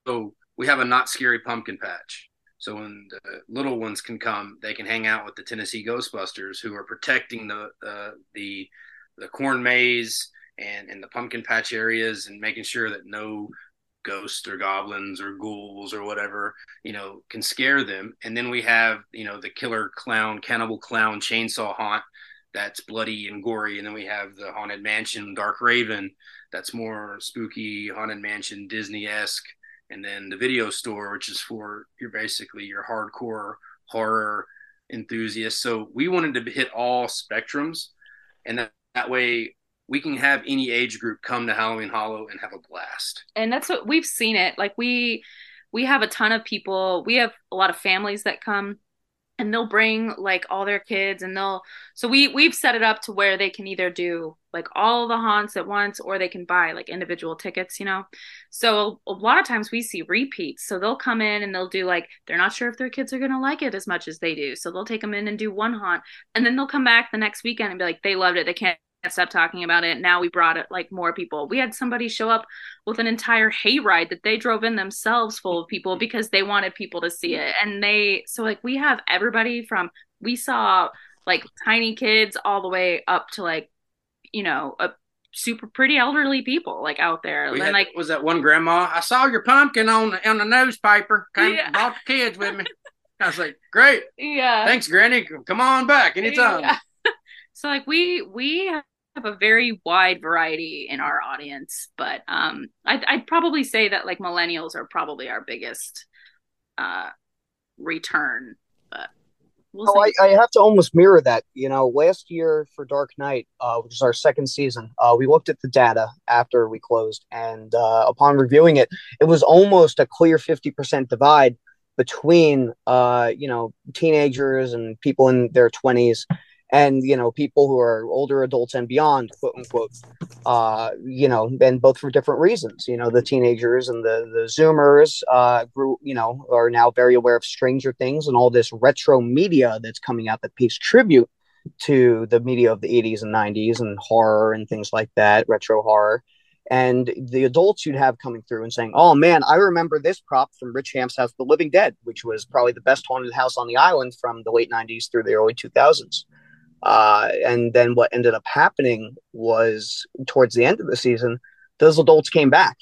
we have a not scary pumpkin patch. So when the little ones can come, they can hang out with the Tennessee Ghostbusters, who are protecting the uh, the the corn maze and and the pumpkin patch areas, and making sure that no ghosts or goblins or ghouls or whatever you know can scare them. And then we have you know the killer clown, cannibal clown, chainsaw haunt that's bloody and gory, and then we have the haunted mansion, Dark Raven, that's more spooky, haunted mansion, Disney esque and then the video store, which is for your basically your hardcore horror enthusiasts. So we wanted to hit all spectrums, and that, that way we can have any age group come to Halloween Hollow and have a blast. And that's what we've seen it. Like we we have a ton of people. We have a lot of families that come and they'll bring like all their kids and they'll so we we've set it up to where they can either do like all the haunts at once or they can buy like individual tickets you know? So a lot of times we see repeats. So they'll come in and they'll do like they're not sure if their kids are going to like it as much as they do. So they'll take them in and do one haunt. And then they'll come back the next weekend and be like they loved it. They can't stop talking about it. Now we brought it like more people. We had somebody show up with an entire hayride that they drove in themselves full of people because they wanted people to see it. And they so like we have everybody from we saw like tiny kids all the way up to like you know a super pretty elderly people like out there. We and had, like was that one grandma? I saw your pumpkin on on the newspaper. Came yeah. brought the kids with me. I was like, great. Yeah. Thanks, Granny. Come on back anytime. Yeah. so like we we have a very wide variety in our audience, but um, I'd, I'd probably say that like millennials are probably our biggest uh, return. But we'll oh, I, I, have to almost mirror that. You know, last year for Dark Knight, uh, which is our second season, uh, we looked at the data after we closed, and uh, upon reviewing it, it was almost a clear fifty percent divide between uh, you know teenagers and people in their twenties and you know people who are older adults and beyond quote unquote uh you know and both for different reasons you know the teenagers and the the zoomers uh grew you know are now very aware of stranger things and all this retro media that's coming out that pays tribute to the media of the 80s and 90s and horror and things like that retro horror and the adults you'd have coming through and saying, "Oh man, I remember this prop from Rich Hamp's House, The Living Dead, which was probably the best haunted house on the island from the late '90s through the early 2000s." Uh, and then what ended up happening was towards the end of the season, those adults came back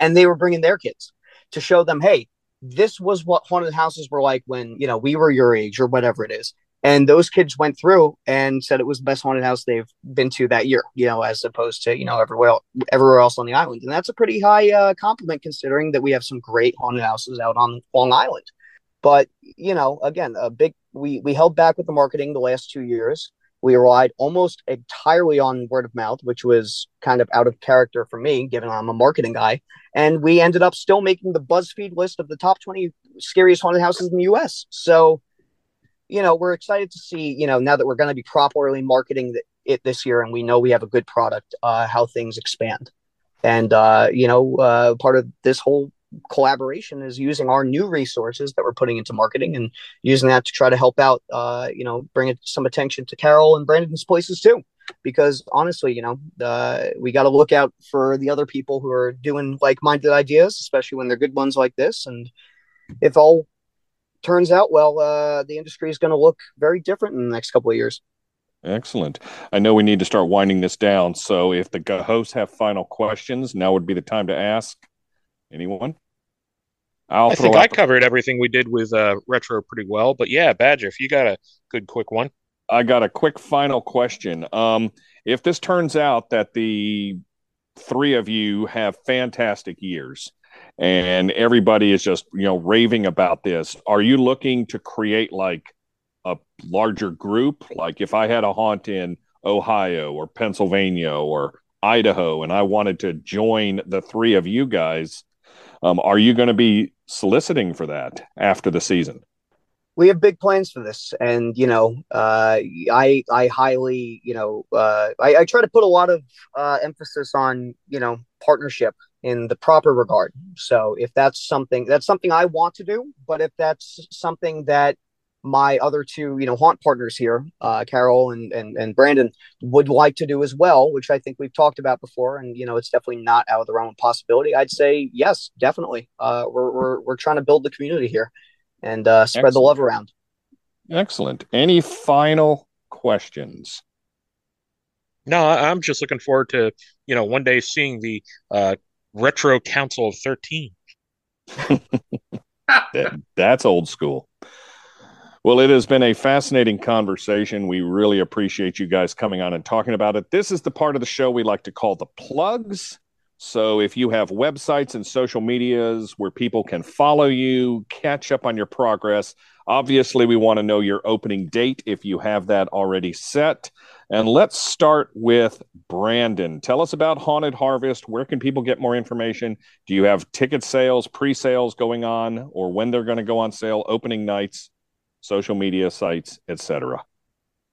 and they were bringing their kids to show them, hey, this was what haunted houses were like when, you know, we were your age or whatever it is. And those kids went through and said it was the best haunted house they've been to that year, you know, as opposed to, you know, everywhere, everywhere else on the island. And that's a pretty high uh, compliment considering that we have some great haunted houses out on Long Island. But, you know, again, a big we we held back with the marketing the last two years. We relied almost entirely on word of mouth, which was kind of out of character for me, given I'm a marketing guy. And we ended up still making the BuzzFeed list of the top 20 scariest haunted houses in the US. So, you know, we're excited to see, you know, now that we're going to be properly marketing it this year and we know we have a good product, uh, how things expand. And, uh, you know, uh, part of this whole collaboration is using our new resources that we're putting into marketing and using that to try to help out, uh, you know, bring some attention to Carol and Brandon's places too. Because honestly, you know, uh, we got to look out for the other people who are doing like-minded ideas, especially when they're good ones like this. And if all turns out well, uh, the industry is going to look very different in the next couple of years. Excellent. I know we need to start winding this down. So if the hosts have final questions, now would be the time to ask. Anyone? I'll i think I covered everything we did with uh, retro pretty well. But yeah, Badger, if you got a good quick one. I got a quick final question. Um, if this turns out that the three of you have fantastic years and everybody is just you know raving about this, are you looking to create like a larger group? Like if I had a haunt in Ohio or Pennsylvania or Idaho and I wanted to join the three of you guys, um, are you going to be soliciting for that after the season? We have big plans for this, and you know, uh, I I highly you know uh, I, I try to put a lot of uh, emphasis on you know partnership in the proper regard. So if that's something that's something I want to do, but if that's something that my other two, you know, haunt partners here, uh, Carol and, and and Brandon, would like to do as well, which I think we've talked about before, and you know, it's definitely not out of the realm of possibility. I'd say yes, definitely. Uh, we're we're we're trying to build the community here and uh, spread Excellent. the love around. Excellent. Any final questions? No, I'm just looking forward to you know one day seeing the uh, retro Council of Thirteen. that, that's old school. Well, it has been a fascinating conversation. We really appreciate you guys coming on and talking about it. This is the part of the show we like to call the plugs. So if you have websites and social medias where people can follow you, catch up on your progress, obviously we want to know your opening date if you have that already set. And let's start with Brandon. Tell us about Haunted Harvest. Where can people get more information? Do you have ticket sales, pre sales going on, or when they're going to go on sale, opening nights? Social media sites, etc.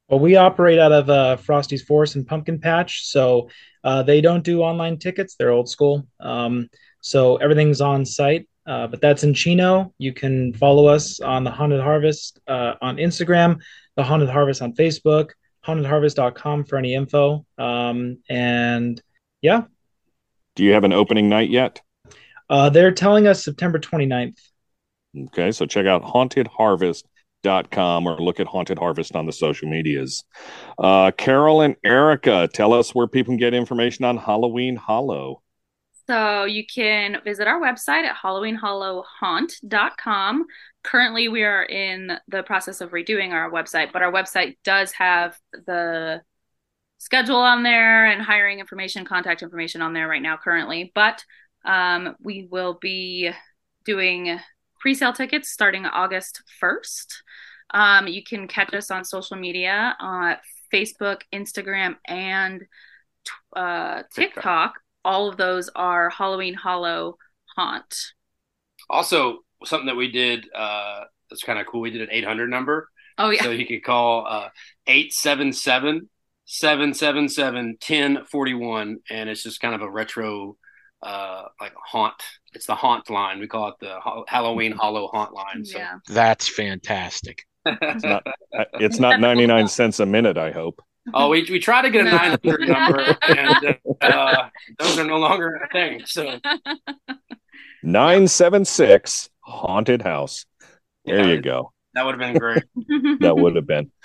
Well, we operate out of uh, Frosty's Forest and Pumpkin Patch, so uh, they don't do online tickets. They're old school, um, so everything's on site. Uh, but that's in Chino. You can follow us on the Haunted Harvest uh, on Instagram, the Haunted Harvest on Facebook, hauntedharvest.com for any info. Um, and yeah. Do you have an opening night yet? Uh, they're telling us September 29th. Okay, so check out Haunted Harvest com or look at Haunted Harvest on the social medias. Uh, Carol and Erica, tell us where people can get information on Halloween Hollow. So you can visit our website at halloweenhollowhaunt.com. Currently, we are in the process of redoing our website, but our website does have the schedule on there and hiring information, contact information on there right now, currently. But um, we will be doing pre-sale tickets starting August 1st. Um, you can catch us on social media on Facebook, Instagram, and uh, TikTok. All of those are Halloween Hollow Haunt. Also, something that we did uh, that's kind of cool. We did an 800 number. Oh, yeah. So you could call uh, 877 777 1041. And it's just kind of a retro uh, like haunt. It's the haunt line. We call it the Halloween Hollow Haunt line. So yeah. that's fantastic. it's not. It's not ninety nine cents a minute. I hope. Oh, we we try to get a nine hundred number, and uh, those are no longer a thing. So nine seven six haunted house. There yeah, you go. That would have been great. that would have been.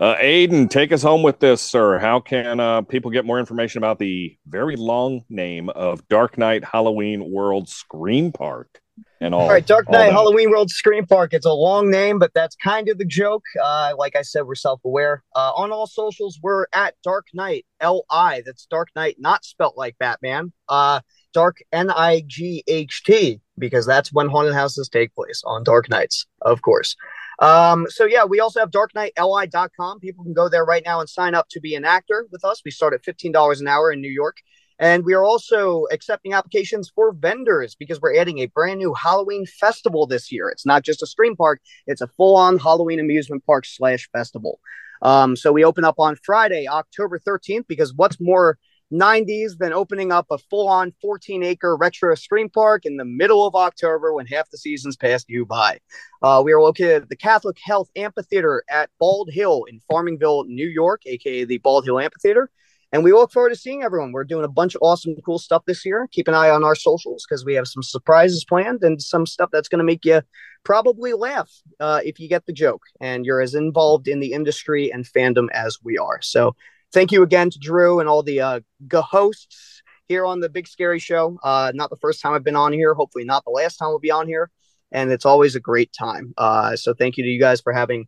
Uh, Aiden, take us home with this, sir. How can uh, people get more information about the very long name of Dark Night Halloween World Scream Park? And all, all right, Dark Night Halloween World Scream Park. It's a long name, but that's kind of the joke. Uh, like I said, we're self aware. Uh, on all socials, we're at Dark Night L I. That's Dark Night, not spelt like Batman. Uh, Dark N I G H T, because that's when haunted houses take place on dark nights, of course. Um, so yeah, we also have darknightli.com. People can go there right now and sign up to be an actor with us. We start at $15 an hour in New York. And we are also accepting applications for vendors because we're adding a brand new Halloween festival this year. It's not just a scream park, it's a full on Halloween amusement park slash festival. Um, so we open up on Friday, October 13th, because what's more 90s, then opening up a full on 14 acre retro scream park in the middle of October when half the season's passed you by. Uh, we are located at the Catholic Health Amphitheater at Bald Hill in Farmingville, New York, aka the Bald Hill Amphitheater. And we look forward to seeing everyone. We're doing a bunch of awesome, cool stuff this year. Keep an eye on our socials because we have some surprises planned and some stuff that's going to make you probably laugh uh, if you get the joke and you're as involved in the industry and fandom as we are. So, thank you again to Drew and all the uh, hosts here on the Big Scary Show. Uh, not the first time I've been on here. Hopefully, not the last time we'll be on here. And it's always a great time. Uh, so, thank you to you guys for having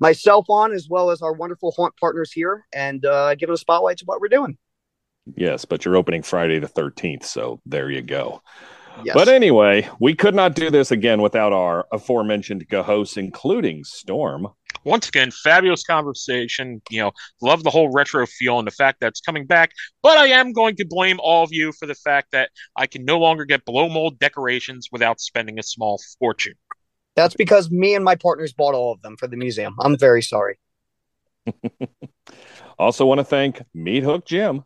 myself on, as well as our wonderful haunt partners here, and uh, giving a spotlight to what we're doing. Yes, but you're opening Friday the 13th, so there you go. Yes. But anyway, we could not do this again without our aforementioned hosts, including Storm. Once again, fabulous conversation. You know, love the whole retro feel and the fact that it's coming back. But I am going to blame all of you for the fact that I can no longer get blow mold decorations without spending a small fortune. That's because me and my partners bought all of them for the museum. I'm very sorry. also, want to thank Meathook Jim.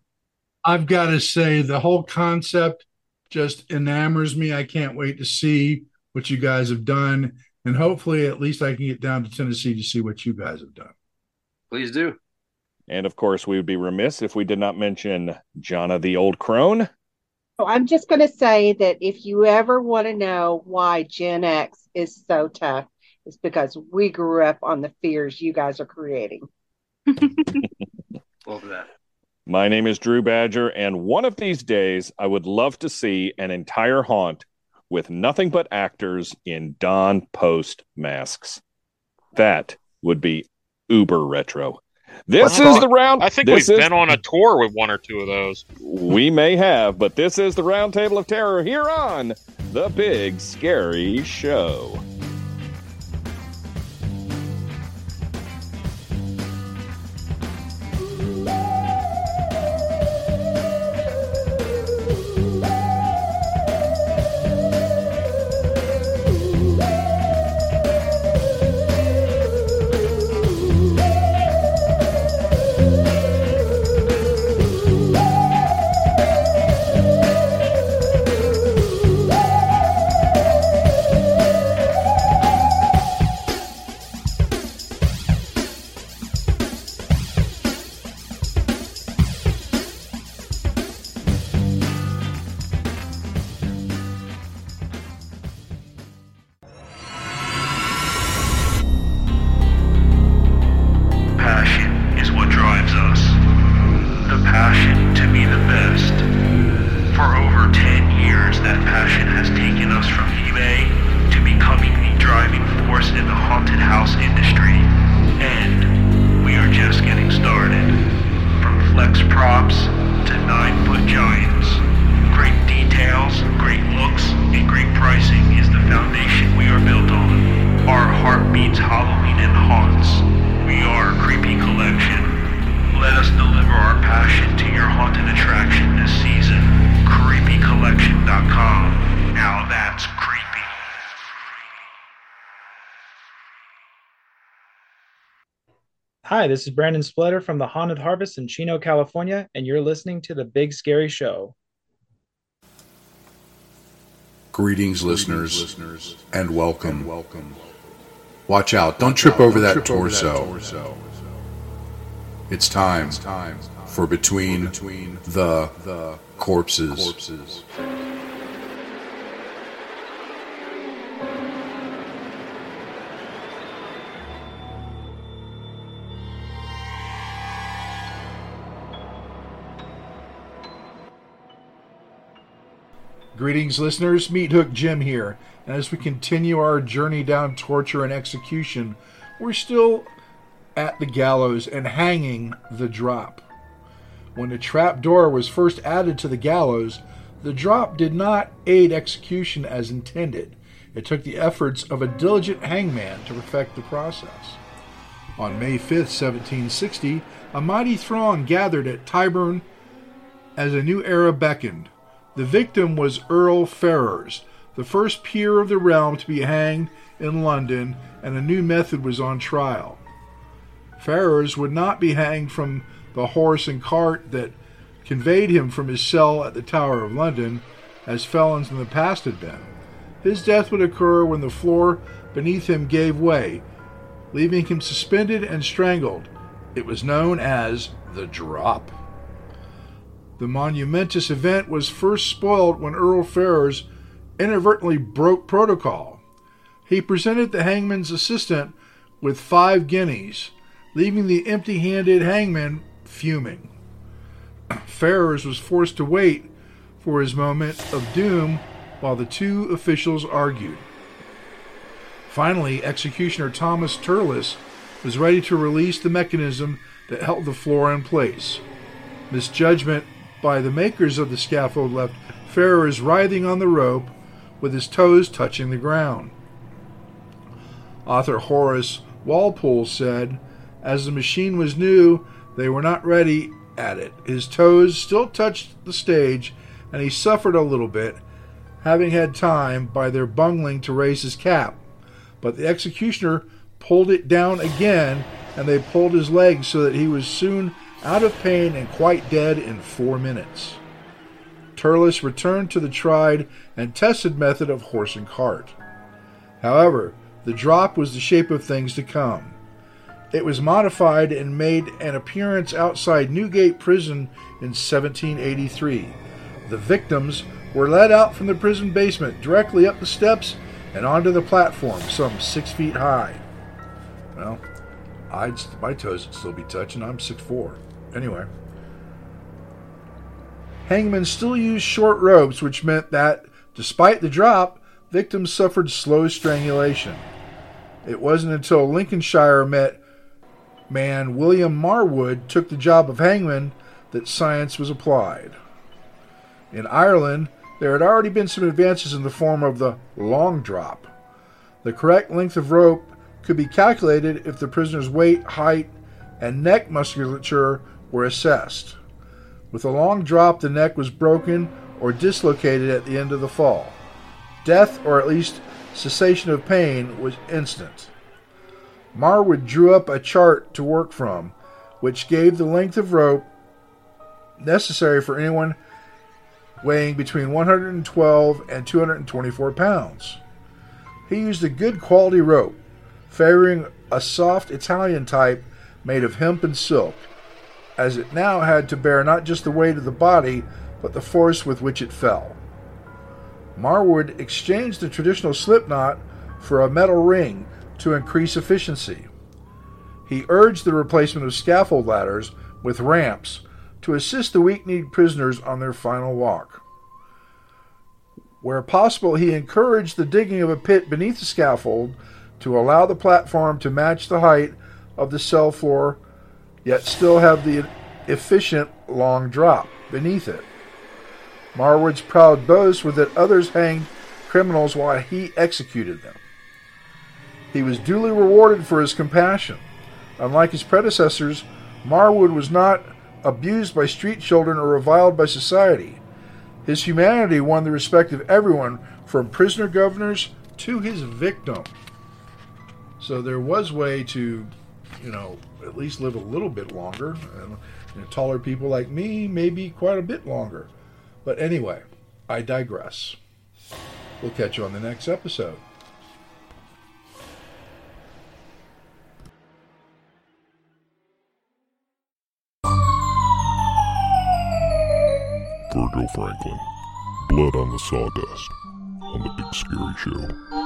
I've got to say, the whole concept just enamors me. I can't wait to see what you guys have done. And hopefully, at least I can get down to Tennessee to see what you guys have done. Please do. And of course, we would be remiss if we did not mention Jonna the Old Crone. So I'm just going to say that if you ever want to know why Gen X is so tough, it's because we grew up on the fears you guys are creating. Love that. My name is Drew Badger, and one of these days, I would love to see an entire haunt with nothing but actors in Don Post masks. That would be uber retro. This is the round. I think we've is- been on a tour with one or two of those. We may have, but this is the round table of terror here on the Big Scary Show. Hi, this is Brandon Splitter from the Haunted Harvest in Chino, California, and you're listening to the Big Scary Show. Greetings, listeners, and welcome. welcome. Watch out, don't trip over that torso. It's time for Between the Corpses. Greetings, listeners. Meathook Jim here. And as we continue our journey down torture and execution, we're still at the gallows and hanging the drop. When the trap door was first added to the gallows, the drop did not aid execution as intended. It took the efforts of a diligent hangman to perfect the process. On May 5th, 1760, a mighty throng gathered at Tyburn as a new era beckoned. The victim was Earl Ferrers, the first peer of the realm to be hanged in London, and a new method was on trial. Ferrers would not be hanged from the horse and cart that conveyed him from his cell at the Tower of London, as felons in the past had been. His death would occur when the floor beneath him gave way, leaving him suspended and strangled. It was known as the drop. The monumentous event was first spoiled when Earl Ferrers inadvertently broke protocol. He presented the hangman's assistant with five guineas, leaving the empty handed hangman fuming. Ferrers was forced to wait for his moment of doom while the two officials argued. Finally, executioner Thomas Turlis was ready to release the mechanism that held the floor in place. Misjudgment by the makers of the scaffold left Ferrers writhing on the rope with his toes touching the ground. Author Horace Walpole said, As the machine was new, they were not ready at it. His toes still touched the stage, and he suffered a little bit, having had time by their bungling to raise his cap. But the executioner pulled it down again, and they pulled his legs so that he was soon out of pain and quite dead in four minutes. Turlis returned to the tried and tested method of horse and cart. However, the drop was the shape of things to come. It was modified and made an appearance outside Newgate Prison in 1783. The victims were led out from the prison basement directly up the steps and onto the platform, some six feet high. Well, I'd my toes would still be touching. I'm six four. Anyway, hangmen still used short ropes, which meant that, despite the drop, victims suffered slow strangulation. It wasn't until Lincolnshire met man William Marwood took the job of hangman that science was applied. In Ireland, there had already been some advances in the form of the long drop. The correct length of rope could be calculated if the prisoner's weight, height, and neck musculature were assessed. With a long drop, the neck was broken or dislocated at the end of the fall. Death, or at least cessation of pain, was instant. Marwood drew up a chart to work from, which gave the length of rope necessary for anyone weighing between 112 and 224 pounds. He used a good quality rope, favoring a soft Italian type made of hemp and silk, as it now had to bear not just the weight of the body, but the force with which it fell. Marwood exchanged the traditional slip knot for a metal ring to increase efficiency. He urged the replacement of scaffold ladders with ramps to assist the weak kneed prisoners on their final walk. Where possible, he encouraged the digging of a pit beneath the scaffold to allow the platform to match the height of the cell floor, yet still have the efficient long drop beneath it. Marwood's proud boast was that others hanged criminals while he executed them. He was duly rewarded for his compassion. Unlike his predecessors, Marwood was not abused by street children or reviled by society. His humanity won the respect of everyone, from prisoner governors to his victim. So there was way to, you know, at least live a little bit longer. And you know, taller people like me, maybe quite a bit longer. But anyway, I digress. We'll catch you on the next episode. Virgil Franklin. Blood on the sawdust. On the Big Scary Show.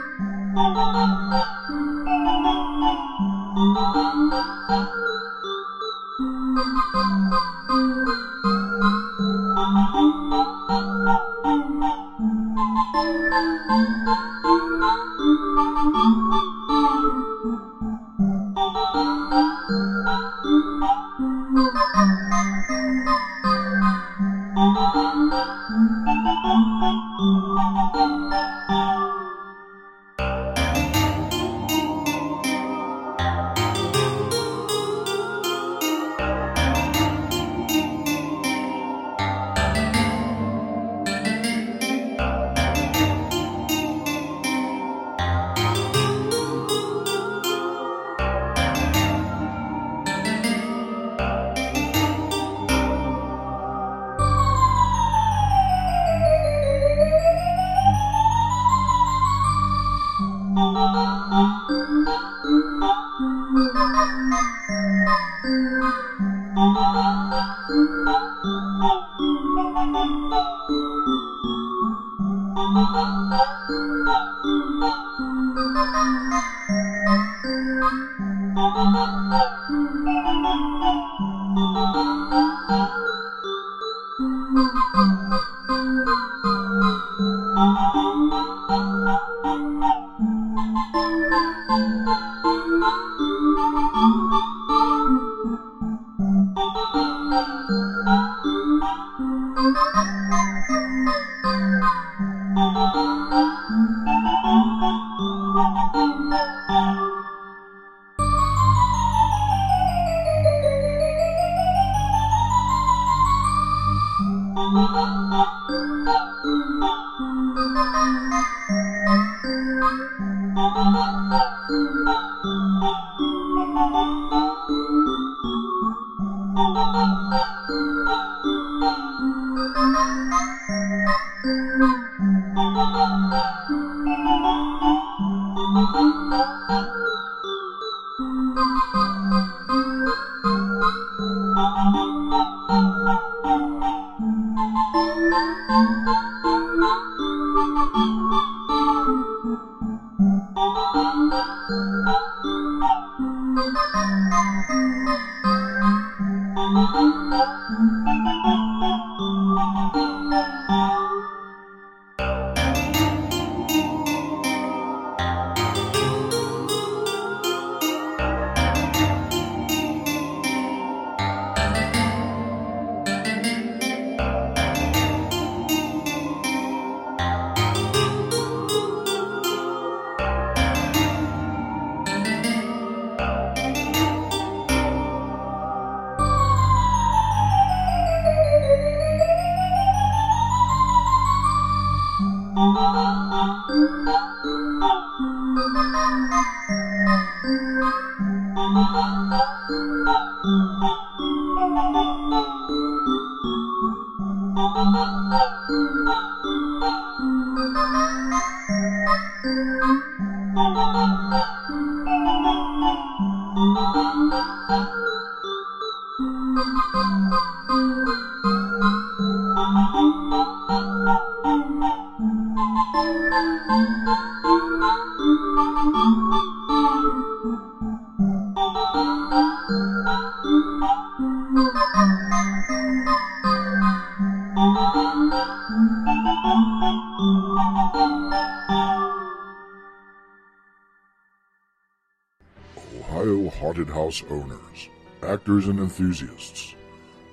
enthusiasts.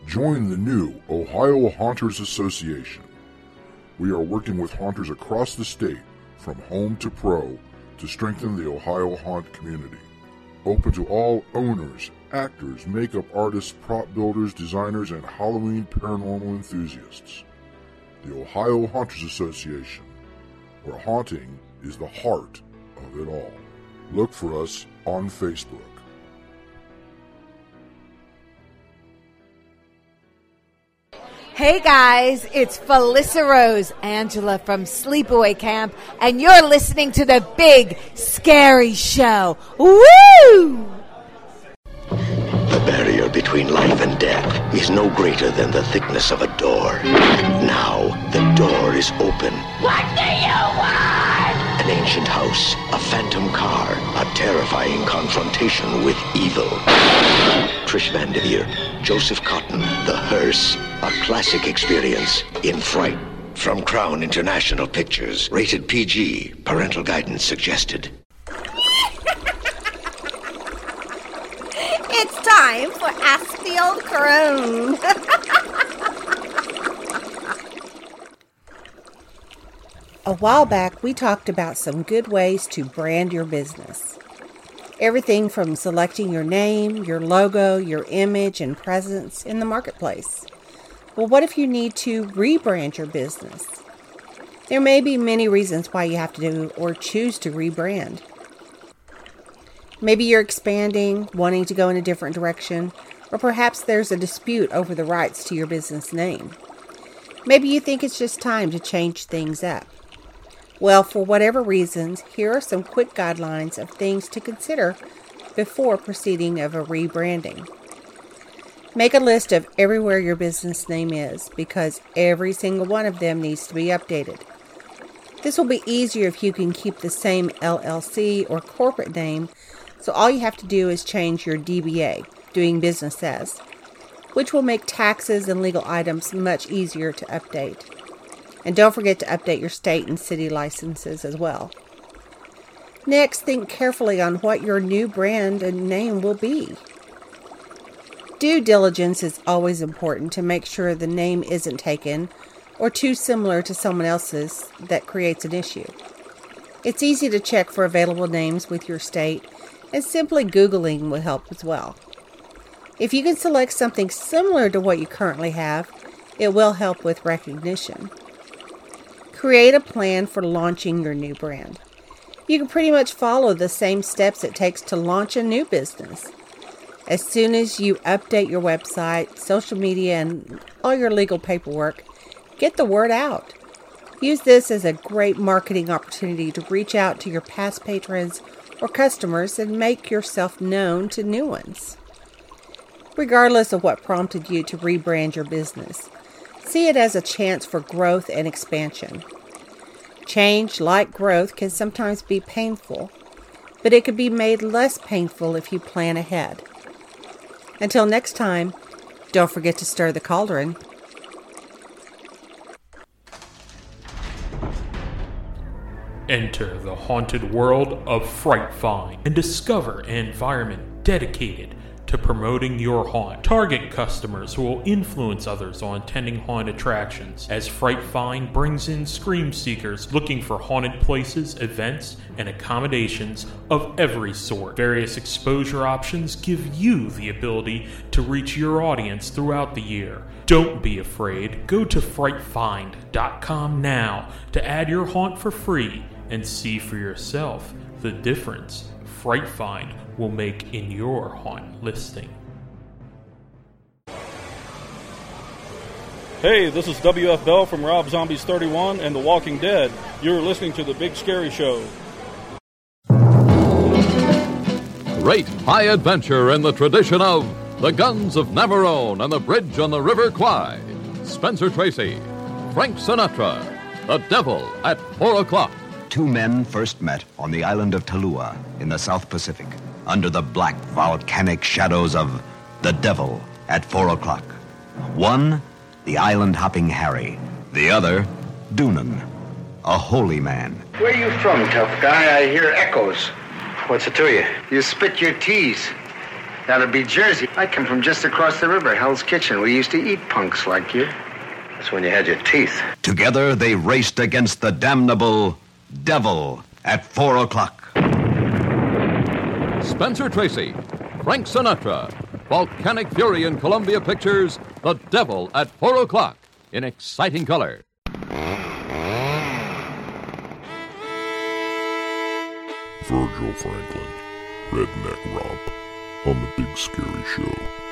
Join the new Ohio Haunters Association. We are working with haunters across the state, from home to pro, to strengthen the Ohio haunt community. Open to all owners, actors, makeup artists, prop builders, designers, and Halloween paranormal enthusiasts. The Ohio Haunters Association, where haunting is the heart of it all. Look for us on Facebook. Hey guys, it's Felissa Rose, Angela from Sleepaway Camp, and you're listening to the Big Scary Show. Woo! The barrier between between life and death is no greater than the thickness of a door. Now, the door is open. What do you want? An ancient house, a phantom car, a terrifying confrontation with evil. Trish Van Vanderveer, Joseph Cotten, The Hearse, a classic experience in fright. From Crown International Pictures, rated PG, parental guidance suggested. It's time for Ask the Old Crone. A while back, we talked about some good ways to brand your business. Everything from selecting your name, your logo, your image, and presence in the marketplace. Well, what if you need to rebrand your business? There may be many reasons why you have to do or choose to rebrand. Maybe you're expanding, wanting to go in a different direction, or perhaps there's a dispute over the rights to your business name. Maybe you think it's just time to change things up. Well, for whatever reasons, here are some quick guidelines of things to consider before proceeding of a rebranding. Make a list of everywhere your business name is because every single one of them needs to be updated. This will be easier if you can keep the same LLC or corporate name, so all you have to do is change your DBA, doing business as, which will make taxes and legal items much easier to update. And don't forget to update your state and city licenses as well. Next, think carefully on what your new brand and name will be. Due diligence is always important to make sure the name isn't taken or too similar to someone else's that creates an issue. It's easy to check for available names with your state, and simply Googling will help as well. If you can select something similar to what you currently have, it will help with recognition. Create a plan for launching your new brand. You can pretty much follow the same steps it takes to launch a new business. As soon as you update your website, social media, and all your legal paperwork, get the word out. Use this as a great marketing opportunity to reach out to your past patrons or customers and make yourself known to new ones. Regardless of what prompted you to rebrand your business, see it as a chance for growth and expansion. Change, like growth, can sometimes be painful, but it can be made less painful if you plan ahead. Until next time, don't forget to stir the cauldron. Enter the haunted world of Fright Find and discover an environment dedicated to promoting your haunt. Target customers who will influence others on attending haunt attractions, as Fright Find brings in scream seekers looking for haunted places, events, and accommodations of every sort. Various exposure options give you the ability to reach your audience throughout the year. Don't be afraid. Go to frightfind.com now to add your haunt for free and see for yourself the difference Fright Find will make in your haunt listing. Hey, this is WF Bell from Rob Zombies 31 and The Walking Dead. You're listening to The Big Scary Show. Great high adventure in the tradition of the guns of Navarone and the bridge on the River Kwai. Spencer Tracy, Frank Sinatra, The Devil at 4 o'clock. Two men first met on the island of Talua in the South Pacific under the black volcanic shadows of the devil at four o'clock. One, the island hopping Harry. The other, Doonan, a holy man. Where are you from, tough guy? I hear echoes. What's it to you? You spit your teas. That'll be Jersey. I come from just across the river, Hell's Kitchen. We used to eat punks like you. That's when you had your teeth. Together they raced against the damnable devil at four o'clock. Spencer Tracy, Frank Sinatra, Volcanic Fury in Columbia Pictures, The Devil at 4 o'clock in exciting color. Virgil Franklin, Redneck Romp, on the Big Scary Show.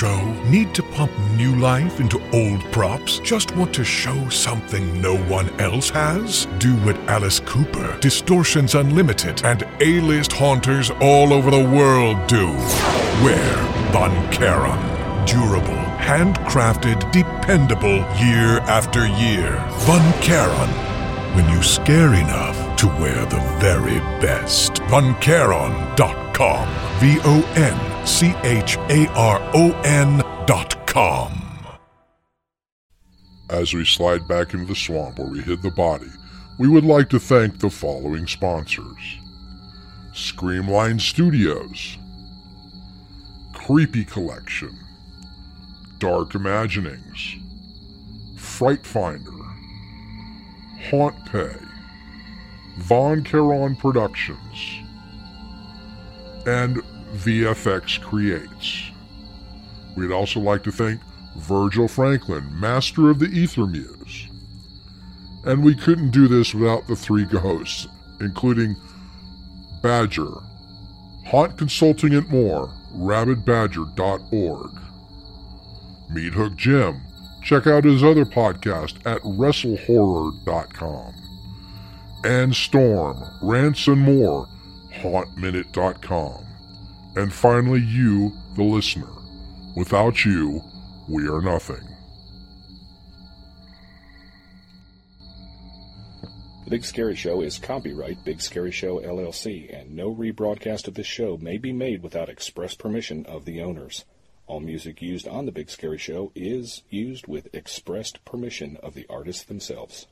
Show? Need to pump new life into old props? Just want to show something no one else has? Do what Alice Cooper, Distortions Unlimited, and A-list haunters all over the world do. Wear Von Charon. Durable, handcrafted, dependable year after year. Von Charon. When you scare enough to wear the very best. VonCharon.com. V O N C H A R O N dot com. As we slide back into the swamp where we hid the body, we would like to thank the following sponsors Screamline Studios, Creepy Collection, Dark Imaginings, Fright Finder, Haunt Pay, Von Charon Productions, and VFX Creates. We'd also like to thank Virgil Franklin, master of the Ether Muse. And we couldn't do this without the three hosts, including Badger, Haunt Consulting and more, rabidbadger.org. Meathook Jim, check out his other podcast at wrestlehorror.com. And Storm, Rants and More, hauntminute.com. And finally, you, the listener. Without you, we are nothing. The Big Scary Show is copyright Big Scary Show LLC, and no rebroadcast of this show may be made without express permission of the owners. All music used on The Big Scary Show is used with expressed permission of the artists themselves.